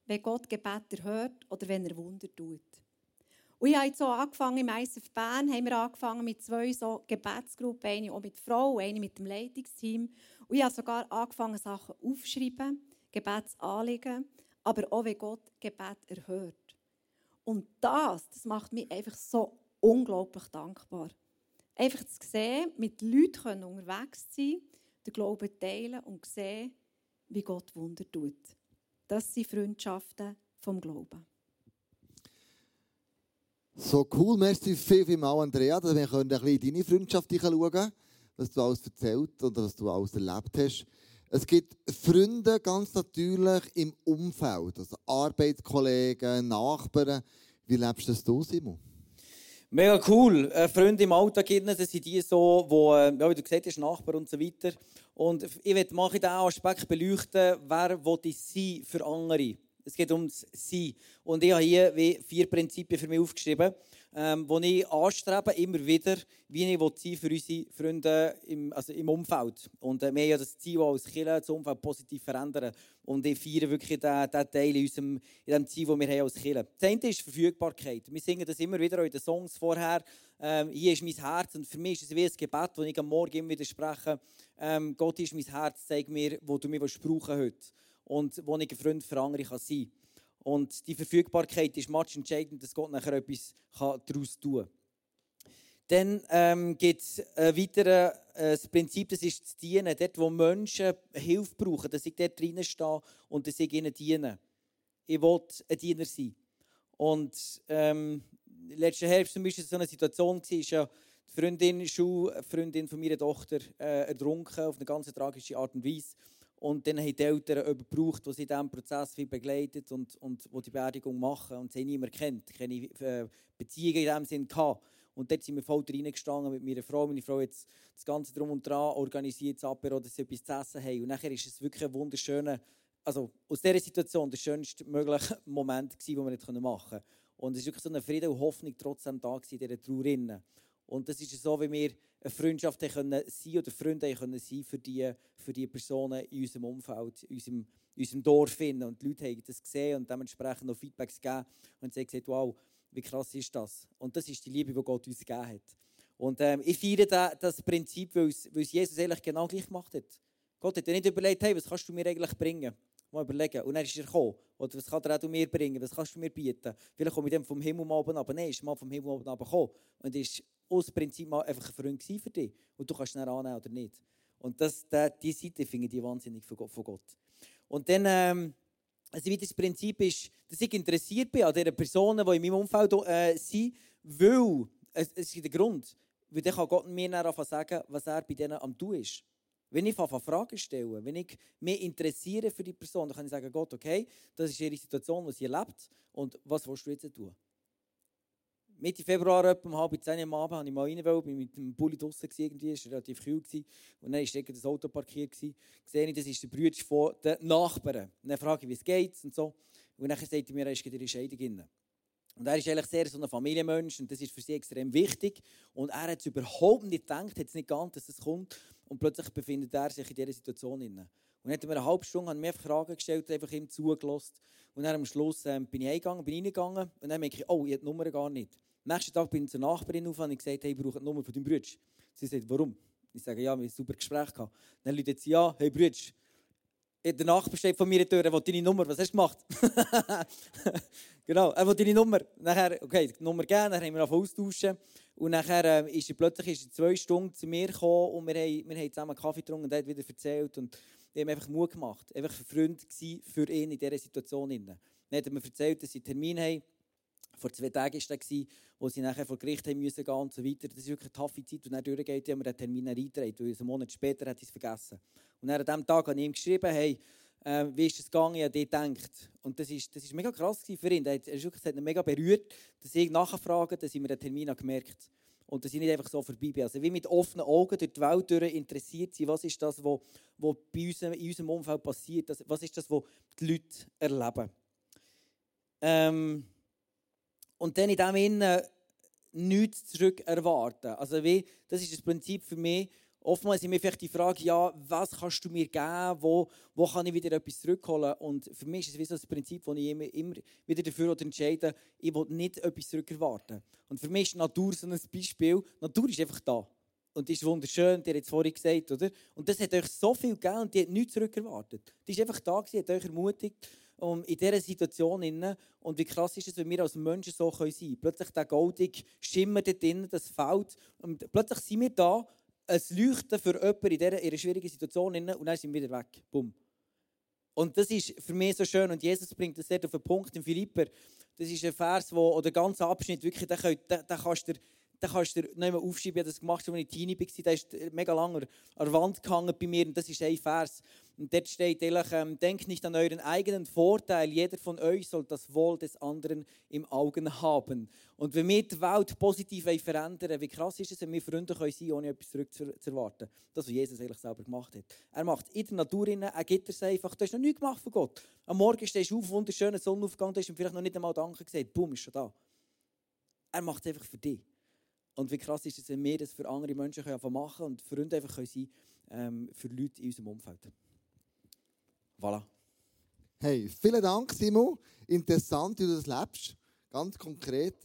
wenn Gott Gebet hört oder wenn er Wunder tut. Und ich habe jetzt so angefangen, im ISF Bern haben wir angefangen mit zwei so Gebetsgruppen, eine auch mit Frauen, eine mit dem Leitungsteam. Und ich habe sogar angefangen, Sachen aufzuschreiben, Gebetsanliegen, aber auch, wenn Gott Gebet erhört. Und das, das macht mich einfach so unglaublich dankbar. Einfach zu sehen, mit Leuten unterwegs sein, den Glauben teilen und sehen, wie Gott Wunder tut. Das sind Freundschaften vom Glauben. So cool, merci viel, viel mal, Andrea, dass wir ein bisschen in deine Freundschaft schauen was du alles erzählt und was du alles erlebt hast. Es gibt Freunde ganz natürlich im Umfeld, also Arbeitskollegen, Nachbarn. Wie lebst das du, Simon? Mega cool. Äh, Freunde im Alltag, das sind die so, wo, äh, ja, wie du gesagt hast, Nachbarn und so weiter. Und ich möchte mal diesen Aspekt beleuchten, wer will ich sein für andere. Es geht ums Sein. Und ich habe hier vier Prinzipien für mich aufgeschrieben, ähm, die ich anstrebe, immer wieder, wie ich sein für unsere Freunde im, also im Umfeld. Und äh, wir haben ja das Ziel, als Kirche das Umfeld positiv verändern. Und ich feiere wirklich diesen, Teil in, unserem, in dem Ziel, das wir haben als Kirche. Das eine ist Verfügbarkeit. Wir singen das immer wieder in den Songs vorher. Ähm, hier ist mein Herz und für mich ist es wie ein Gebet, das ich am Morgen immer wieder spreche. Ähm, Gott ist mein Herz, zeig mir, wo du mich brauchen willst und wo ich ein Freund für andere kann sein kann. Und die Verfügbarkeit ist match entscheidend, dass Gott nachher etwas daraus tun kann. Dann ähm, gibt es ein weiteres äh, Prinzip, das ist das Dienen. Dort, wo Menschen Hilfe brauchen, dass ich dort drinnen stehe und dass ich ihnen diene. Ich will ein Diener sein. Und ähm, letzten Herbst zum Beispiel so eine Situation war, ist ja die Freundin, Schule, Freundin von meiner Tochter äh, ertrunken auf eine ganz tragische Art und Weise. Und dann haben die Eltern jemanden gebraucht, der sie in diesem Prozess viel begleitet und, und wo die Beerdigung machen. Und sie haben niemanden kennt, keine äh, Beziehungen in diesem Sinn gehabt. Und dort sind wir voll reingestanden mit meiner Frau. Meine Frau hat das Ganze drum und dran organisiert, das Apero, dass sie etwas zu essen haben. Und nachher ist es wirklich ein wunderschöner, also aus dieser Situation der schönste mögliche Moment gewesen, den wir nicht machen konnten. Und es war wirklich so eine Friede und Hoffnung trotzdem da in dieser Trauer. Und das ist so, wie wir eine Freundschaft können oder Freunde können sein für die, für die Personen in unserem Umfeld, in unserem, in unserem Dorf. Und die Leute haben das gesehen und dementsprechend noch Feedbacks gegeben. Und sie haben gesagt, wow, wie krass ist das? Und das ist die Liebe, die Gott uns gegeben hat. Und ähm, ich feiere das Prinzip, weil es, Jesus eigentlich genau gleich gemacht hat. Gott hat ja nicht überlegt, hey, was kannst du mir eigentlich bringen? Mal überlegen. Und dann ist er gekommen. Oder was kann er auch mir bringen? Was kannst du mir bieten? Vielleicht komme ich dann vom Himmel oben aber Nein, ist mal vom Himmel oben gekommen. Und ist aus Prinzip mal einfach ein Freund für dich. Und du kannst ihn annehmen oder nicht. Und das, diese Seite finde ich wahnsinnig von Gott. Und dann, ähm, ein weiteres Prinzip ist, dass ich interessiert bin an den Personen, die in meinem Umfeld äh, sind, weil, es, es ist der Grund, weil dann kann Gott mir dann sagen, was er bei denen am tun ist. Wenn ich Fragen stelle, wenn ich mich interessiere für die Person, dann kann ich sagen, Gott, okay, das ist ihre Situation, die sie erlebt und was willst du jetzt tun? Mitte Februar, etwa um halb zehn am Abend, habe ich mal rein, weil ich mit dem Bulli draussen irgendwie, es war relativ kühl. Und dann war das Auto parkiert. Gewesen. Sehe ich, das ist der Bruder von den Nachbarn. Und dann frage ich, wie es geht und so. Und dann sagt er mir, er ist in Scheidung drin. Und er ist eigentlich sehr so ein Familienmensch und das ist für sie extrem wichtig. Und er hat es überhaupt nicht gedacht, hat es nicht geahnt, dass es kommt. Und plötzlich befindet er sich in dieser Situation. Drin. Und dann hat er mir eine halbe Stunde mir Fragen gestellt, einfach ihm zugelassen. Und dann am Schluss ähm, bin ich eingegangen, bin reingegangen und dann merke ich, oh, ich habe die Nummer gar nicht. Nächsten Tag bin ich zur Nachbarin auf und ich gesagt, hey, ich brauche die Nummer von deinem Bruder. Sie sagt, warum? Ich sage, ja, wir haben ein super Gespräch gehabt. Dann läutet sie an, hey Brütsch, der Nachbar steht von mir in der Tür, er will deine Nummer, was hast du gemacht? genau, er will deine Nummer. Nachher, okay, die Nummer gegeben, dann haben wir austauschen. Und nachher äh, ist er plötzlich ist er zwei Stunden zu mir gekommen und wir haben, wir haben zusammen Kaffee getrunken und er hat wieder erzählt. Und ich habe einfach Mut gemacht. Einfach ein Freund für ihn in dieser Situation. Dann hat er mir erzählt, dass sie einen Termin haben. Vor zwei Tagen war der, wo sie nachher vor Gericht haben müssen gehen und so weiter. Das ist wirklich eine taffe Zeit. Und dann durchgeht, haben wir den Termin eingetragen, weil einen Monat später hat er es vergessen. Und dann an diesem Tag habe ich ihm geschrieben, hey, äh, wie ist es gegangen, ich habe gedacht. Und das ist, das ist mega krass für ihn. Er hat, er ihn mega berührt, dass ich nachfrage, dass ich mir den Termin habe gemerkt. Und dass ich nicht einfach so vorbei bin. Also wie mit offenen Augen durch die Welt durch interessiert sein, was ist das, was, bei uns, in unserem Umfeld passiert, das, was ist das, was die Leute erleben. Ähm, und dann in dem Sinne nichts zurück erwarten. Also wie, das ist das Prinzip für mich. Oftmals ist mir vielleicht die Frage, ja, was kannst du mir geben, wo, wo kann ich wieder etwas zurückholen? Und für mich ist es wie so das Prinzip, das ich immer, immer wieder dafür entscheide, ich will nicht etwas zurückerwarten. Und für mich ist Natur so ein Beispiel. Natur ist einfach da. Und die ist wunderschön, die hat es vorhin gesagt, oder? Und das hat euch so viel gegeben und die hat nichts zurückerwartet. Die ist einfach da gewesen, hat euch ermutigt, um in dieser Situation. Und wie krass ist es, wenn wir als Menschen so sein können. Plötzlich der goldige Schimmer dort drin, das fällt. Und plötzlich sind wir da, ein Leuchten für jemanden in dieser, in einer schwierigen Situation. Und dann sind wir wieder weg. Bumm. Und das ist für mich so schön. Und Jesus bringt das sehr auf den Punkt in Philipper. Das ist ein Vers, wo, oder der ganze Abschnitt, wirklich, den kannst du dann kannst du nicht mehr aufschreiben. Ich habe das gemacht, als ich Teenie war. Der ist mega lange an der Wand gehangen bei mir. Und das ist ein Vers. Und dort steht ehrlich, ähm, denkt nicht an euren eigenen Vorteil. Jeder von euch soll das Wohl des anderen im Augen haben. Und wenn wir die Welt positiv verändern wie krass ist es, wenn wir Freunde sein können, ohne etwas zurückzuerwarten. Das, was Jesus eigentlich selber gemacht hat. Er macht in der Natur, er gibt es einfach. Du hast noch nichts gemacht von Gott. Am Morgen stehst du auf, wunderschöner Sonnenaufgang, du hast ihm vielleicht noch nicht einmal Danke gesagt. Boom, ist schon da. Er macht es einfach für dich. Und wie krass ist es, wenn wir das für andere Menschen können machen und Freunde einfach können sein ähm, für Leute in unserem Umfeld. Voilà. Hey, vielen Dank, Simon. Interessant, wie du das lebst. Ganz konkret.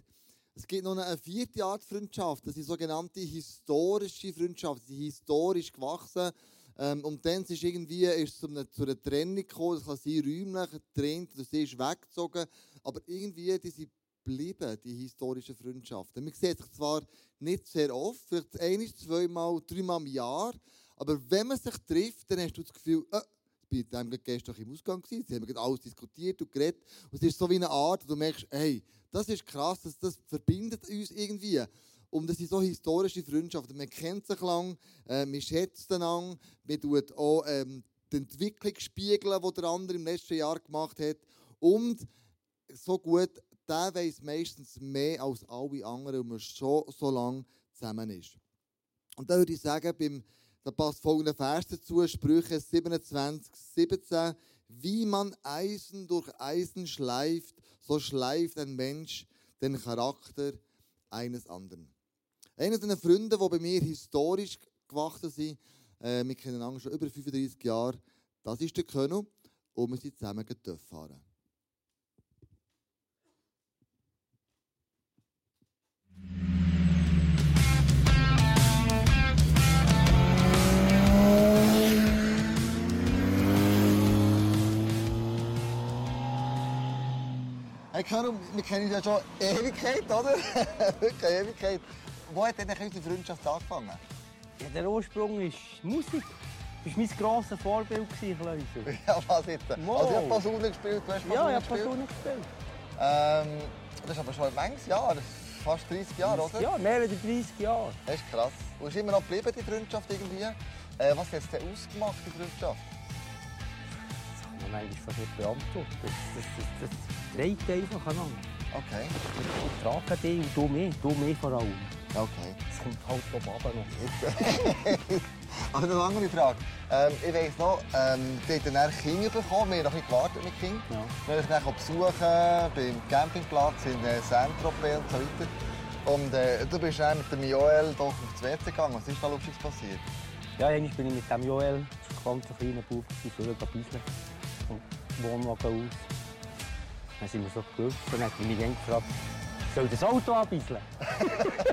Es gibt noch eine vierte Art Freundschaft. Das ist sogenannte historische Freundschaft. Sie sind historisch gewachsen. Ähm, und dann ist irgendwie ist zu, einer, zu einer Trennung gekommen. Das kann sein, räumlich getrennt oder sie ist weggezogen. Aber irgendwie, die sind geblieben, die historischen Freundschaften. Man sieht sich zwar nicht sehr oft, vielleicht ein, zweimal, dreimal im Jahr, aber wenn man sich trifft, dann hast du das Gefühl, äh, ich war gestern im Ausgang, sie haben alles diskutiert und geredet. Und es ist so wie eine Art, wo du merkst, hey, das ist krass, das, das verbindet uns irgendwie. Und das sind so historische Freundschaften. Man kennt sich lang, äh, man schätzt einander, man tut auch ähm, die Entwicklung spiegeln, die der andere im letzten Jahr gemacht hat. Und so gut, der weiß meistens mehr als alle anderen, und man schon so lange zusammen ist. Und da würde ich sagen, beim, da passt folgender Vers dazu, Sprüche 27, 17. Wie man Eisen durch Eisen schleift, so schleift ein Mensch den Charakter eines anderen. Einer der Freunde, die bei mir historisch gewachsen sind, äh, wir kennen ihn schon über 35 Jahre, das ist der König und wir sind zusammen fahren. Hey wir kennen uns ja schon Ewigkeit, oder? Wirklich Ewigkeit. Wo hat denn unsere Freundschaft angefangen? Ja, der Ursprung ist Musik. Du warst mein grosses Vorbild, Kleusel. Ja, was jetzt? Wow. Also ich habe Posaune gespielt, du hast Posaune Ja, ich habe? Posaune gespielt. Ähm, das ist aber schon ein manches Jahr, fast 30 Jahre, oder? Ja, mehr als 30 Jahre. Das ist krass. Und ist immer noch geblieben, die Freundschaft irgendwie. Äh, was hat es denn ausgemacht, die Freundschaft? Man eigentlich fast nicht beantworten. Das, das, das, das trägt einfach aneinander. Okay. Ich trage dich und du mich, du mich vor allem. Okay. Es kommt halt noch. Also noch eine andere Frage. Ähm, ich weiss noch, ähm, die haben dann Kinder bekommen. Wir haben noch bisschen gewartet mit Kindern. Ja. Wir haben dann besuchen beim Campingplatz in äh, Saint-Tropez und so weiter. Und äh, du bist dann mit dem Joel doch auf das WC gegangen. Was ist da Lustiges passiert? Ja, einmal bin ich mit dem Joel, das war ein ganz kleiner Bub, für ein vom Wohnwagen aus. Dann sind wir so gelaufen und hat mich dann gefragt, soll das Auto abbisseln?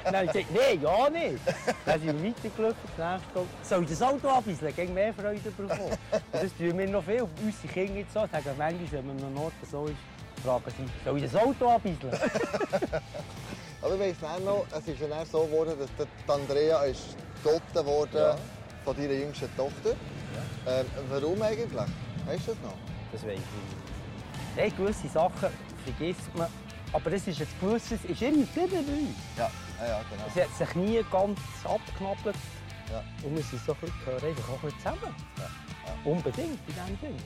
dann habe ich gesagt, nein, ja nicht. Dann sind wir weitergelaufen, das nächste. Soll das Auto abbisseln? Gegen mehr Freude bekommen. Das tun wir noch viel. Unsere Kinder jetzt so, sagen manchmal, wenn man an einem Ort so ist, fragen sie, soll ich das Auto abbisseln? Aber ich weiss noch, es ist ja dann so geworden, dass Andrea ist gedotet wurde von deiner jüngsten Tochter. Ähm, warum eigentlich? Weißt du das noch? Das weiß ich nicht. Hey, gewisse Sachen vergisst man. Aber es ist ein gewisses, ist immer geblieben bei uns. Ja, ja, ja genau. Es hat sich nie ganz abgeknabbert. Ja. Und wir sind so ein bisschen, einfach auch ein zusammen. Unbedingt, in diesem Ding.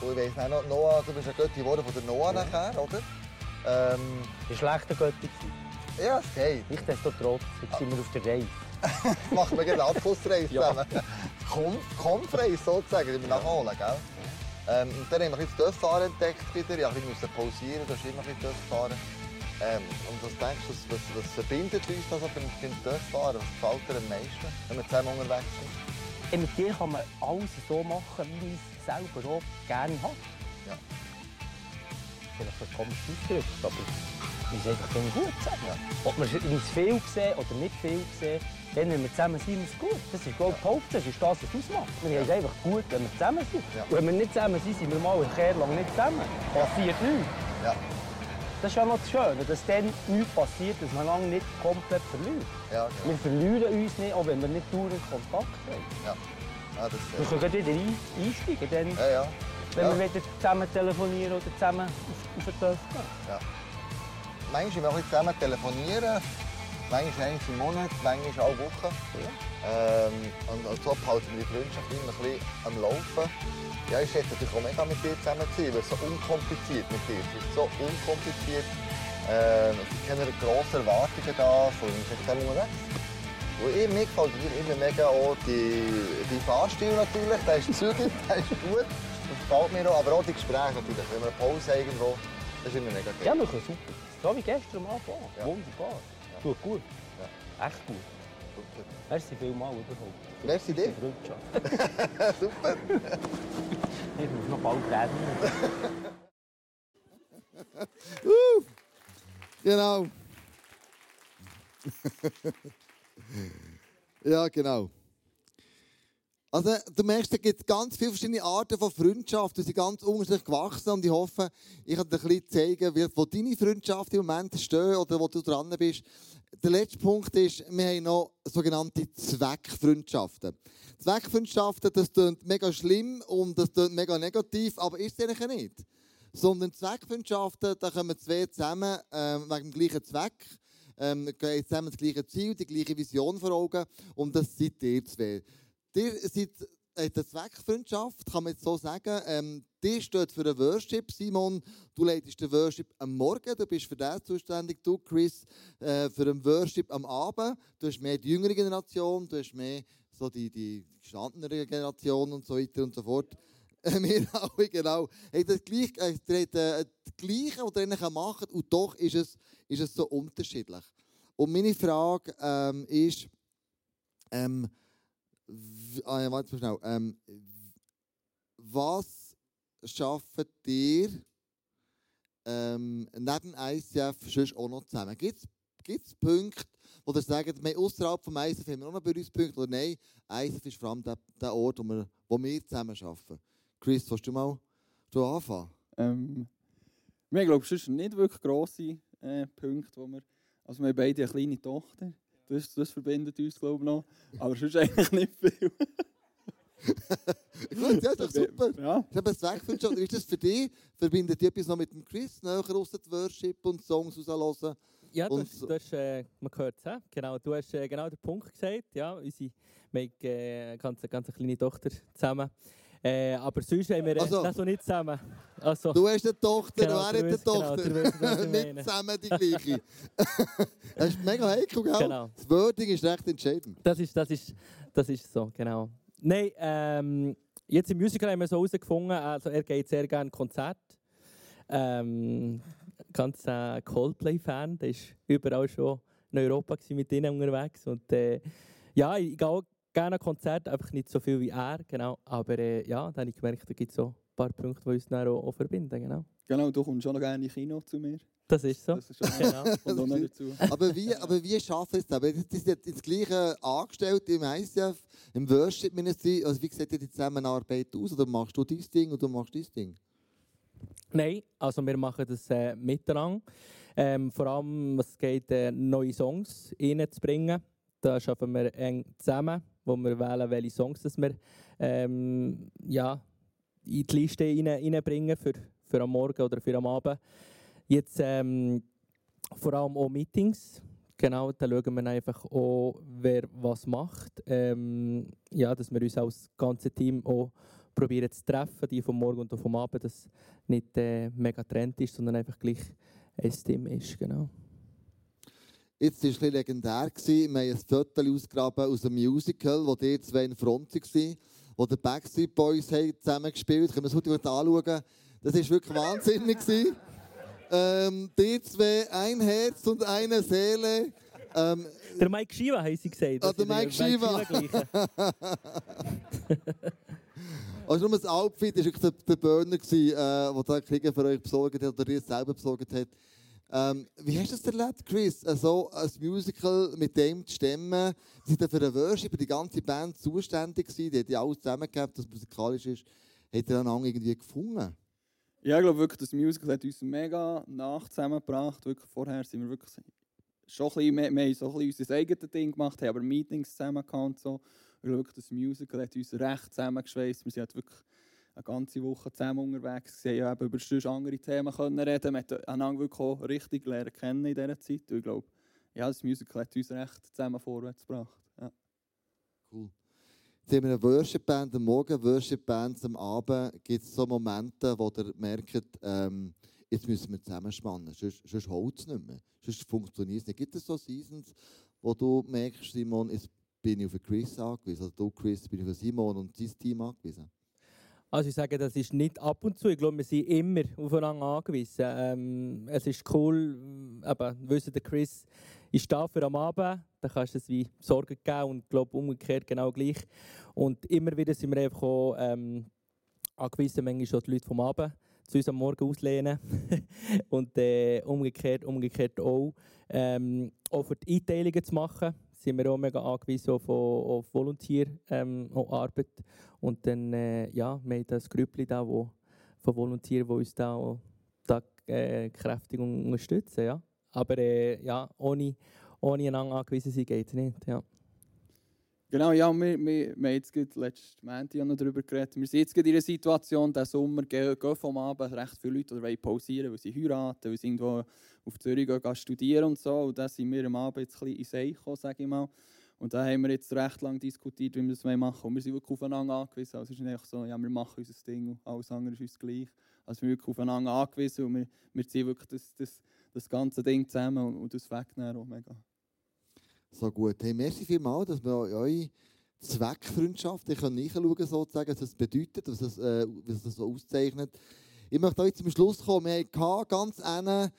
Und ich weiss noch, Noah, du bist ja Götti geworden von der Noah nachher, oder? Ähm, schlechter Götter. gewesen. ja, es geht. Nichtsdestotrotz, jetzt sind wir auf der Reise. Machen wir gerne eine Abschlussreise Ja. zusammen. Kom- Kompfreise sozusagen, die wir nachholen, gell? Ähm, und dann ein bisschen das Dörffahren entdeckt wieder. Ich musste pausieren, du hast immer ein bisschen Dörffahren. Ähm, und was denkst du, was, was verbindet uns das beim, beim Dörffahren? Was gefällt dir am meisten, wenn wir zusammen unterwegs sind? Und mit dir kann man alles so machen, wie man es selber auch gerne hat. Ja. Vielleicht ein komisch ausgedrückt, aber wir sind einfach gut zusammen. Ob wir uns viel sehen oder nicht viel sehen, dann, wenn wir zusammen sind, ist es gut. Das ist, glaube Hauptsache. Das ist das, was ausmacht. Wir haben es einfach gut, wenn wir zusammen sind. Ja. Und wenn wir nicht zusammen sind, sind wir mal eine Kehr lang nicht zusammen. Passiert nichts. Ja, Das ist ja noch das Schöne, dass dann nichts passiert, dass man lange nicht komplett verliert. ja, genau. Wir verlieren uns nicht, auch wenn wir nicht dauernd Kontakt haben. Ja, ja das Wir können wieder ein, einsteigen, dann, Ja, ja. wenn ja. wir wieder zusammen telefonieren oder zusammen auf, auf den Töff gehen. ja. Manchmal wir ein bisschen zusammen telefonieren. Manchmal einmal im Monat, manchmal alle Wochen. Ähm, und, und so behalten wir die Freundschaft immer ein bisschen am Laufen. Ja, ich schätze natürlich auch mega mit dir zusammen zu sein, weil es so unkompliziert mit dir ist. Es ist so unkompliziert. Ähm, es sind keine grossen Erwartungen da, sind zusammen unterwegs. Und ich, mir gefällt dir immer mega auch die, die Fahrstil natürlich, der ist zügig, der ist gut. Das gefällt mir auch, aber auch die Gespräche natürlich. Wenn wir eine Pause haben irgendwo, das ist immer mega geil. Ja, wir können super. So wie gestern am Anfang. Ja. Wunderbar. Tut gut. Echt gut. Super. Merci vielmals überhaupt. Merci dir. Super. Ich muss noch bald reden. Genau. ja, genau. Also, du merkst, es gibt ganz viele verschiedene Arten von Freundschaft. Die sind ganz unterschiedlich gewachsen und ich hoffe, ich kann dir ein bisschen zeigen, wo deine Freundschaft im Moment stehen oder wo du dran bist. Der letzte Punkt ist, wir haben noch sogenannte Zweckfreundschaften. Zweckfreundschaften, das klingt mega schlimm und das klingt mega negativ, aber ist es eigentlich nicht. Sondern Zweckfreundschaften, da kommen zwei zusammen ähm, wegen dem gleichen Zweck. Ähm, gehen zusammen das gleiche Ziel, die gleiche Vision vor Augen und das seid ihr zwei. Ihr seid der Zweckfreundschaft, kann man jetzt so sagen. Ähm, die steht für den Worship. Simon, du leitest den Worship am Morgen, du bist für das zuständig. Du, Chris, äh, für den Worship am Abend. Du hast mehr die jüngere Generation, du hast mehr so die, die gestandenere Generation und so weiter und so fort. Äh, wir alle, genau. Hey, das gleich, äh, ihr äh, das Gleiche, was ihr eigentlich macht, und doch ist es, ist es so unterschiedlich. Und meine Frage ähm, ist, ähm, ja, warte mal schnell, ähm, was schafft ihr ähm, neben ICF sonst auch noch zusammen? Gibt es Punkte, wo ihr sagt, außerhalb vom ICF haben wir auch noch Berührungspunkte, oder nein, ICF ist vor allem der, der Ort, wo wir, wo wir zusammen arbeiten? Chris, willst du mal du anfangen? Ähm, wir haben, glaube ich, sonst nicht wirklich grosse äh, Punkte, wo wir... Also wir haben beide eine kleine Tochter. Das, das verbindet uns, glaube ich, noch. Aber sonst eigentlich nicht viel. Gut, ja, ist doch super. Ja. Ich habe es weggefunden. Wie ist das für dich? Verbindet ihr etwas noch mit dem Chris? Näher aus der Worship und Songs raushören? Ja, du Und hast, so- du hast, äh, man hört es, genau, du hast äh, genau den Punkt gesagt. Ja, unsere, wir haben äh, eine ganz, ganz kleine Tochter zusammen. Äh, aber sonst haben wir Also- das noch nicht zusammen. Also, Du hast eine Tochter, Genau, du du hast eine genau, Tochter. ich Nicht zusammen die gleiche. das ist mega heikel, gell? Genau. Das Wording ist recht entscheidend. Das ist, das ist, das ist so, genau. Nein, ähm, jetzt im Musical haben wir so herausgefunden, also er geht sehr gerne Konzert. Ähm, ganz äh, Coldplay-Fan, der ist überall schon in Europa mit ihnen unterwegs. Und äh, ja, ich gehe auch gerne an Konzerte, einfach nicht so viel wie er, genau. Aber äh, ja, dann habe ich gemerkt, da gibt es so ein paar Punkte, die uns dann auch, auch verbinden, genau. Genau, du kommst schon noch gerne in Kino zu mir. Das ist so. Das ist schon Genau. aber wie, aber wie schafft es? Aber das ist jetzt das Gleiche angestellt im ICF, im Worship Ministry. Also wie sieht die Zusammenarbeit aus? Oder machst du dein Ding und du machst dein Ding? Nein, also wir machen das äh, miteinander. Ähm, vor allem, was es geht, äh, neue Songs reinzubringen. Da schaffen wir eng zusammen, wo wir wählen, welche Songs das wir ähm, ja, in die Liste rein, reinbringen für, für am Morgen oder für am Abend. Jetzt ähm, vor allem auch Meetings. Genau, da schauen wir einfach auch, wer was macht. Ähm, ja, dass wir uns als ganze Team auch probieren zu treffen, die vom Morgen und vom Abend, dass nicht äh, mega Trend ist, sondern einfach gleich ein Team ist. Genau. Jetzt war es ein legendär. gewesen. Wir haben ein Foto ausgegraben aus einem Musical, wo die zwei in Front waren, wo die Backstreet Boys zusammen gespielt haben. Können wir es heute anschauen? Das war wirklich wahnsinnig. gewesen. ähm, die zwei, ein Herz und eine Seele. Ähm, Der Mike Shiva haben sie gesagt. Ah, der Mike den Shiva. also nur das Outfit war wirklich der, der Burner, äh, der da Kriege für euch besorgt hat oder ihr selber besorgt hat. Ähm, wie hast du das erlebt, Chris? Also, ein Musical mit dem zu stemmen. Sie sind für den Worship, die ganze Band zuständig. Die ja alles zusammengegeben, das musikalisch ist. Hat er einander irgendwie gefunden? Ja, ich glaube wirklich, das Musical hat uns mega nach zusammengebracht. Wirklich vorher sind wir wirklich schon ein bisschen, wir, haben so ein bisschen unser eigenes Ding gemacht, haben aber Meetings zusammen gehabt und so. Ich glaube wirklich, das Musical hat uns recht zusammengeschweißt. Wir sind halt wirklich eine ganze Woche zusammen unterwegs. Wir haben eben über andere Themen können reden. Wir haben einander wirklich auch richtig lernen kennen in dieser Zeit. Und ich glaube, ja, das Musical hat uns recht zusammen vorwärts gebracht. Ja. Cool. Jetzt haben wir eine Worship-Band am Morgen, Worship-Bands am Abend. Gibt es so Momente, wo ihr merkt, ähm, jetzt müssen wir zusammenspannen, sonst, sonst holt es nicht mehr. Sonst funktioniert es nicht. Gibt es so Seasons, wo du merkst, Simon, jetzt bin ich auf Chris angewiesen, oder du, Chris, bin ich auf Simon und sein Team angewiesen? Also ich sage, das ist nicht ab und zu. Ich glaube, wir sind immer aufeinander angewiesen. Ähm, es ist cool, aber wissen der Chris ist da für am Abend. Da kannst du es wie Sorgen geben und glaube umgekehrt genau gleich. Und immer wieder sind wir einfach auch ähm, angewiesen, manchmal schon die Leute vom Abend zu uns am Morgen auslehnen. und äh, umgekehrt, umgekehrt auch. Ähm, auch für die Einteilungen zu machen, sind wir auch mega angewiesen auf, auf Volunteer-Arbeit. Ähm, und dann, äh, ja, wir haben das Grüppli da, wo, von Volunteeren, die uns da, da äh, kräftig unterstützen. Ja. Aber äh, ja, ohne, ohne einander angewiesen sein geht es nicht. Ja. Genau, ja, wir, wir, wir haben jetzt letzten Montag noch darüber geredet. Wir sind jetzt in einer Situation, diesen Sommer gehen, vom Abend recht viele Leute oder wollen pausieren, weil sie heiraten, weil sie irgendwo auf Zürich gehen, studieren und so. Und da sind wir am Abend jetzt ein bisschen in gekommen, sage ich mal. Und da haben wir jetzt recht lange diskutiert, wie wir das machen wollen. Und wir sind wirklich aufeinander angewiesen. Also es ist nicht so, ja, wir machen unser Ding und alles andere ist uns gleich. Also wir sind wirklich aufeinander angewiesen und wir, wir ziehen wirklich das, das, das ganze Ding zusammen und, und das wegnehmen auch mega. So gut. Hey, merci vielmals, dass wir eure Zweckfreundschaft nachschauen können, sozusagen, was das bedeutet, was das, äh, was das so auszeichnet. Ich möchte euch zum Schluss kommen. Wir hatten ganz ene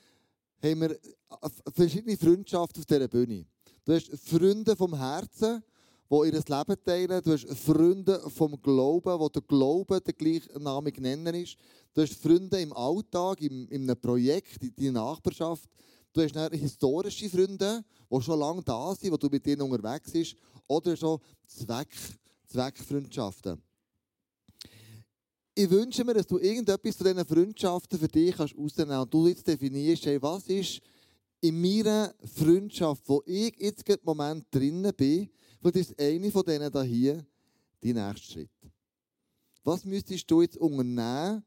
haben wir verschiedene Freundschaften auf dieser Bühne. Du hast Freunde vom Herzen, die ihr Leben teilen. Du hast Freunde vom Glauben, wo der Glaube der gleichnamige Nenner ist. Du hast Freunde im Alltag, in, in einem Projekt, in deiner Nachbarschaft. Du hast dann historische Freunde, die schon lange da sind, wo du mit denen unterwegs bist. Oder schon Zweck, Zweckfreundschaften. Ich wünsche mir, dass du irgendetwas von diesen Freundschaften für dich kannst kannst. Und du jetzt definierst, hey, was ist in meiner Freundschaft, wo ich jetzt im Moment drinnen bin, vielleicht ist eine von denen hier dein nächster Schritt. Was müsstest du jetzt unternehmen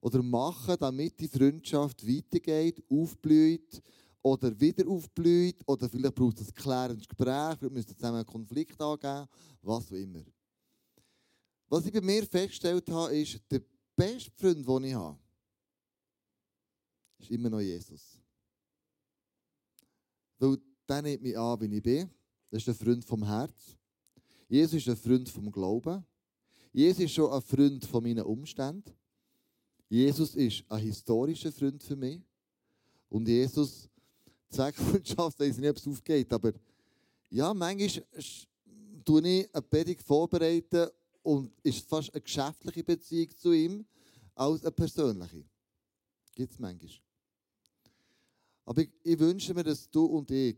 oder machen, damit die Freundschaft weitergeht, aufblüht oder wieder aufblüht oder vielleicht braucht es ein klärendes Gespräch, vielleicht müsst ihr zusammen einen Konflikt angehen, was auch immer. Was ich bei mir festgestellt habe, ist, der beste Freund, den ich habe, ist immer noch Jesus. Weil der nimmt mich an, wie ich bin. Das ist ein Freund vom Herz. Jesus ist ein Freund vom Glauben. Jesus ist schon ein Freund von meinen Umständen. Jesus ist ein historischer Freund für mich. Und Jesus, Zweckfreundschaft, ich weiß nicht, ob es aufgeht, aber ja, manchmal tue ich eine Predigt vorbereiten und ist fast eine geschäftliche Beziehung zu ihm als eine persönliche. Gibt es manchmal. Aber ich, ich wünsche mir, dass du und ich,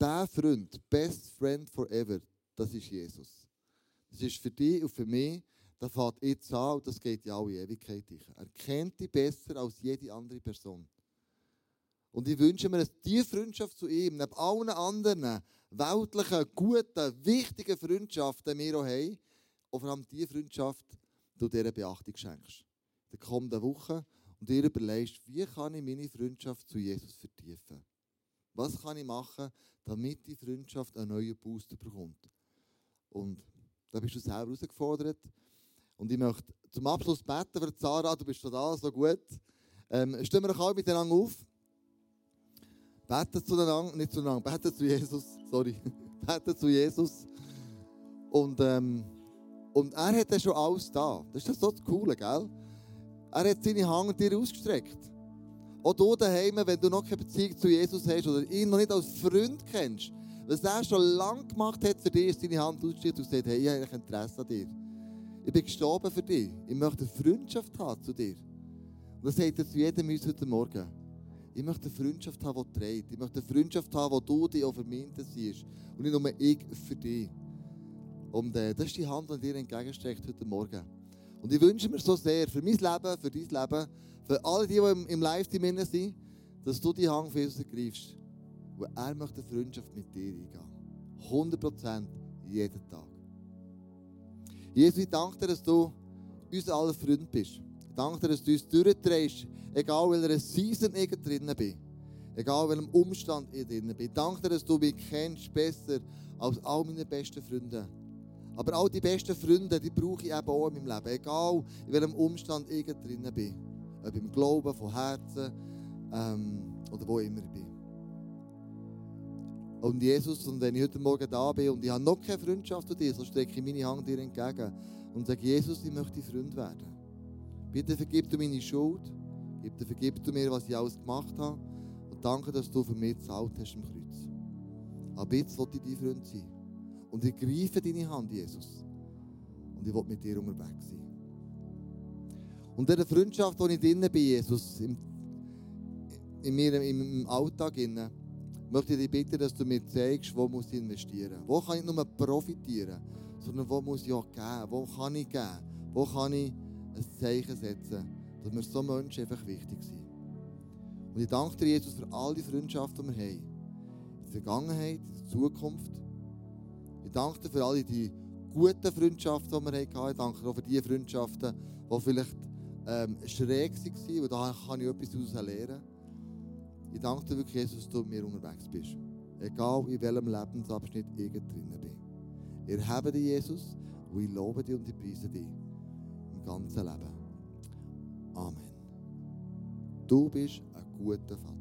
der Freund, best friend forever, das ist Jesus. Das ist für dich und für mich, das fängt jetzt an und das geht ja alle Ewigkeit. durch. Er kennt dich besser als jede andere Person. Und ich wünsche mir, dass diese Freundschaft zu ihm, neben allen anderen weltlichen, guten, wichtigen Freundschaften wir auch haben, und vor allem diese Freundschaft, du dieser Beachtung schenkst. In der kommenden Woche und dir überlegst, wie kann ich meine Freundschaft zu Jesus vertiefen? Was kann ich machen, damit die Freundschaft einen neuen Booster bekommt? Und da bist du selber herausgefordert. Und ich möchte zum Abschluss beten für Zara, du bist da, so gut. Ähm, stehen wir doch alle miteinander auf. Beten zueinander, nicht zueinander, beten zu Jesus, sorry. beten zu Jesus. Und, ähm, und er hat ja schon alles da. Das ist so das Coole, gell? Er hat seine Hand dir ausgestreckt. Auch du daheim, wenn du noch keine Beziehung zu Jesus hast oder ihn noch nicht als Freund kennst, was er schon lange gemacht hat für dich, ist seine Hand ausgestreckt und sagt, hey, ich habe Interesse an dir. Ich bin gestorben für dich. Ich möchte eine Freundschaft haben zu dir. Und das sagt er zu jedem uns heute Morgen. Ich möchte eine Freundschaft haben, die trägt. Ich möchte eine Freundschaft haben, wo du dich auch für mich interessierst. Und nicht nur ich für dich. Und äh, das ist die Hand, die dir entgegenstreckt heute Morgen. Und ich wünsche mir so sehr, für mein Leben, für dein Leben, für alle, die, die im, im Livestream drin sind, dass du die Hand für Jesus ergreifst. Und er möchte eine Freundschaft mit dir eingehen. 100% jeden Tag. Jesus, ich danke dir, dass du unser aller Freund bist. Ich danke dir, dass du uns durchdrehst, egal welcher Season ich drin bin. Egal welchem Umstand ich drin bin. Ich danke dir, dass du mich kennst besser als all meine besten Freunde. Aber all die besten Freunde, die brauche ich eben auch in meinem Leben. Egal in welchem Umstand ich drin bin. Ob im Glauben, von Herzen ähm, oder wo immer ich bin. Und Jesus, und wenn ich heute Morgen da bin und ich habe noch keine Freundschaft zu dir, so strecke ich meine Hand dir entgegen und sage, Jesus, ich möchte Freund werden. Bitte vergib du meine Schuld, bitte vergib du mir, was ich alles gemacht habe und danke, dass du für mich gezahlt hast am Kreuz. Aber jetzt will ich dein Freund sein. Und ich greife deine Hand, Jesus. Und ich will mit dir unterwegs sein. Und in der Freundschaft, wo ich drin bin, Jesus, im, in mir, im Alltag, innen, möchte ich dich bitten, dass du mir zeigst, wo muss ich investieren. Wo kann ich nicht nur profitieren, sondern wo muss ich auch geben. Wo kann ich geben? Wo kann ich ein Zeichen setzen, dass mir so Menschen einfach wichtig sind. Und ich danke dir, Jesus, für all die Freundschaften, die wir haben. In der Vergangenheit, in der Zukunft. Ich danke dir für alle die guten Freundschaften, die wir hatten. Ich danke dir auch für die Freundschaften, die vielleicht ähm, schräg waren, und da kann ich etwas daraus lernen. Ich danke dir wirklich, Jesus, dass du mit mir unterwegs bist. Egal in welchem Lebensabschnitt ich drin bin. Ich habe dich, Jesus, und ich lobe dich und ich preise dich im ganzen Leben. Amen. Du bist ein guter Vater.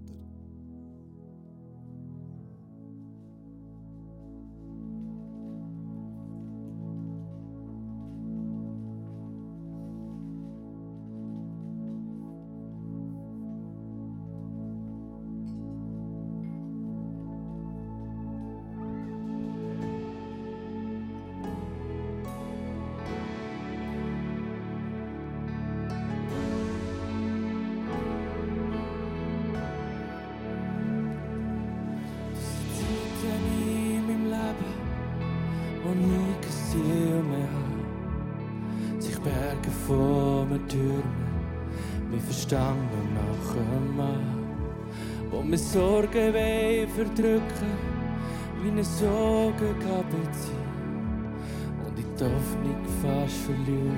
Wie eine Sorge ziehen. Und ich die Hoffnung fast verlieren,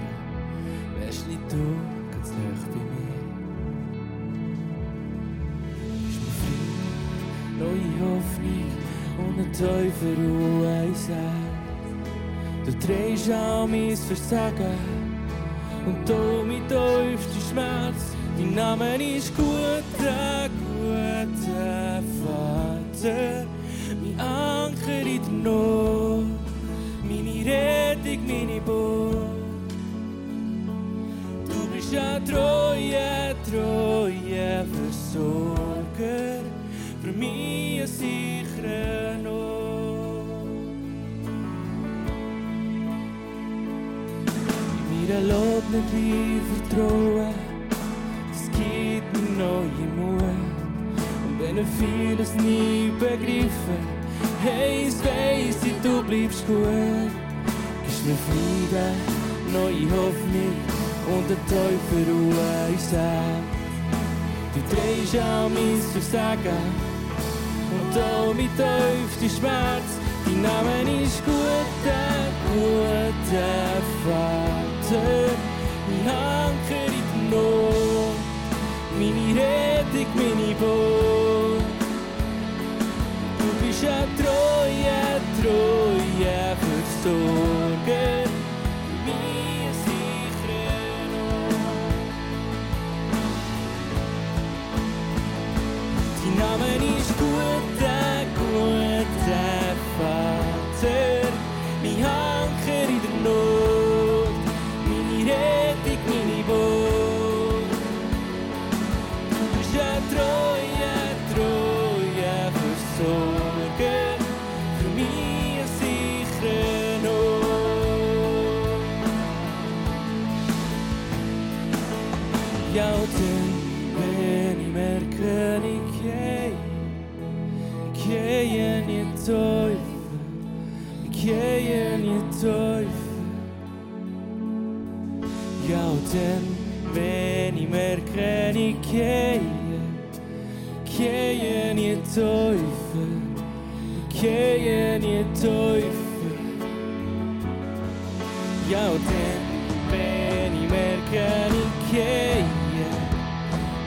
wärst nicht du ganz nah bei mir. Bist mir Frieden, neue Hoffnung und ein tiefer Ruheisheit. Du drehst auch mein Versagen und du mein tiefster Schmerz. Dein Name ist guter, guter Vater, In Rettung, meine Burg. Du bist ein treuer, treuer Versorger für mich ein sicherer Ort. Mir erlaubt nicht wie vertrauen, es gibt mir neue Mut wenn er vieles nie begriffen. Ich weiss, du bleibst gut. Gibst mir Frieden, neue Hoffnung und der Teufel Ruhe in Sinn. Du drehst an mein Versagen und auch mit tiefstem Schmerz. Dein Name ist guter, guter Vater. Mein Anker in der Not, meine Rettung, meine Burg. Du bist ein treuer, treuer Versorger. Dein Name ist guter, guter Vater. Mein Anker in der Not, Teufel, ich gehe in den Teufel. Ja, dann, wenn ich merke, ich gehe,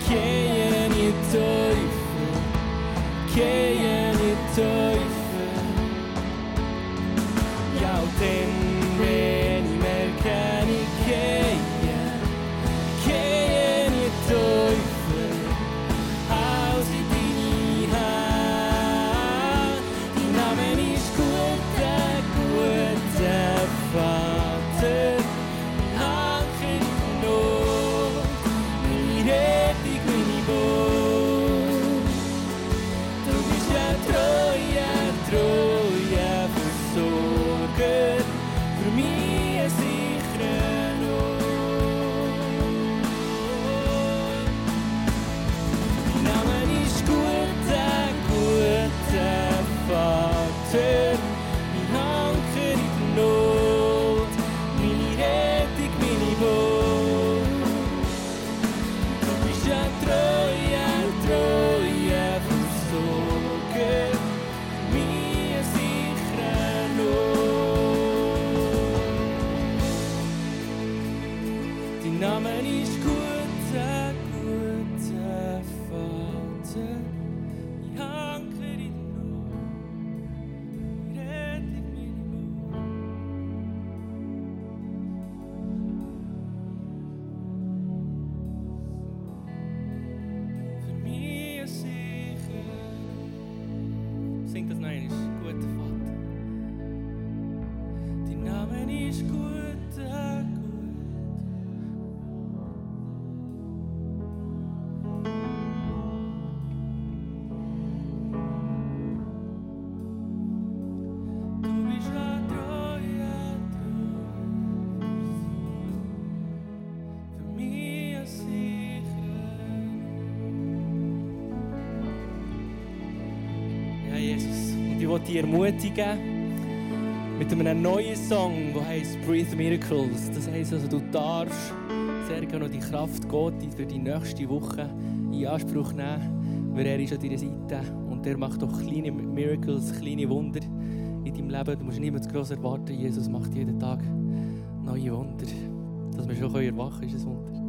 gehe in den Teufel, gehe ermutigen mit einem neuen Song, der heißt Breathe Miracles. Das heisst also, du darfst sehr gerne noch die Kraft Gottes für die nächste Woche in Anspruch nehmen, weil er ist an deiner Seite und er macht auch kleine Miracles, kleine Wunder in deinem Leben. Du musst nicht zu gross erwarten. Jesus macht jeden Tag neue Wunder. Dass wir schon erwachen können, ist ein Wunder.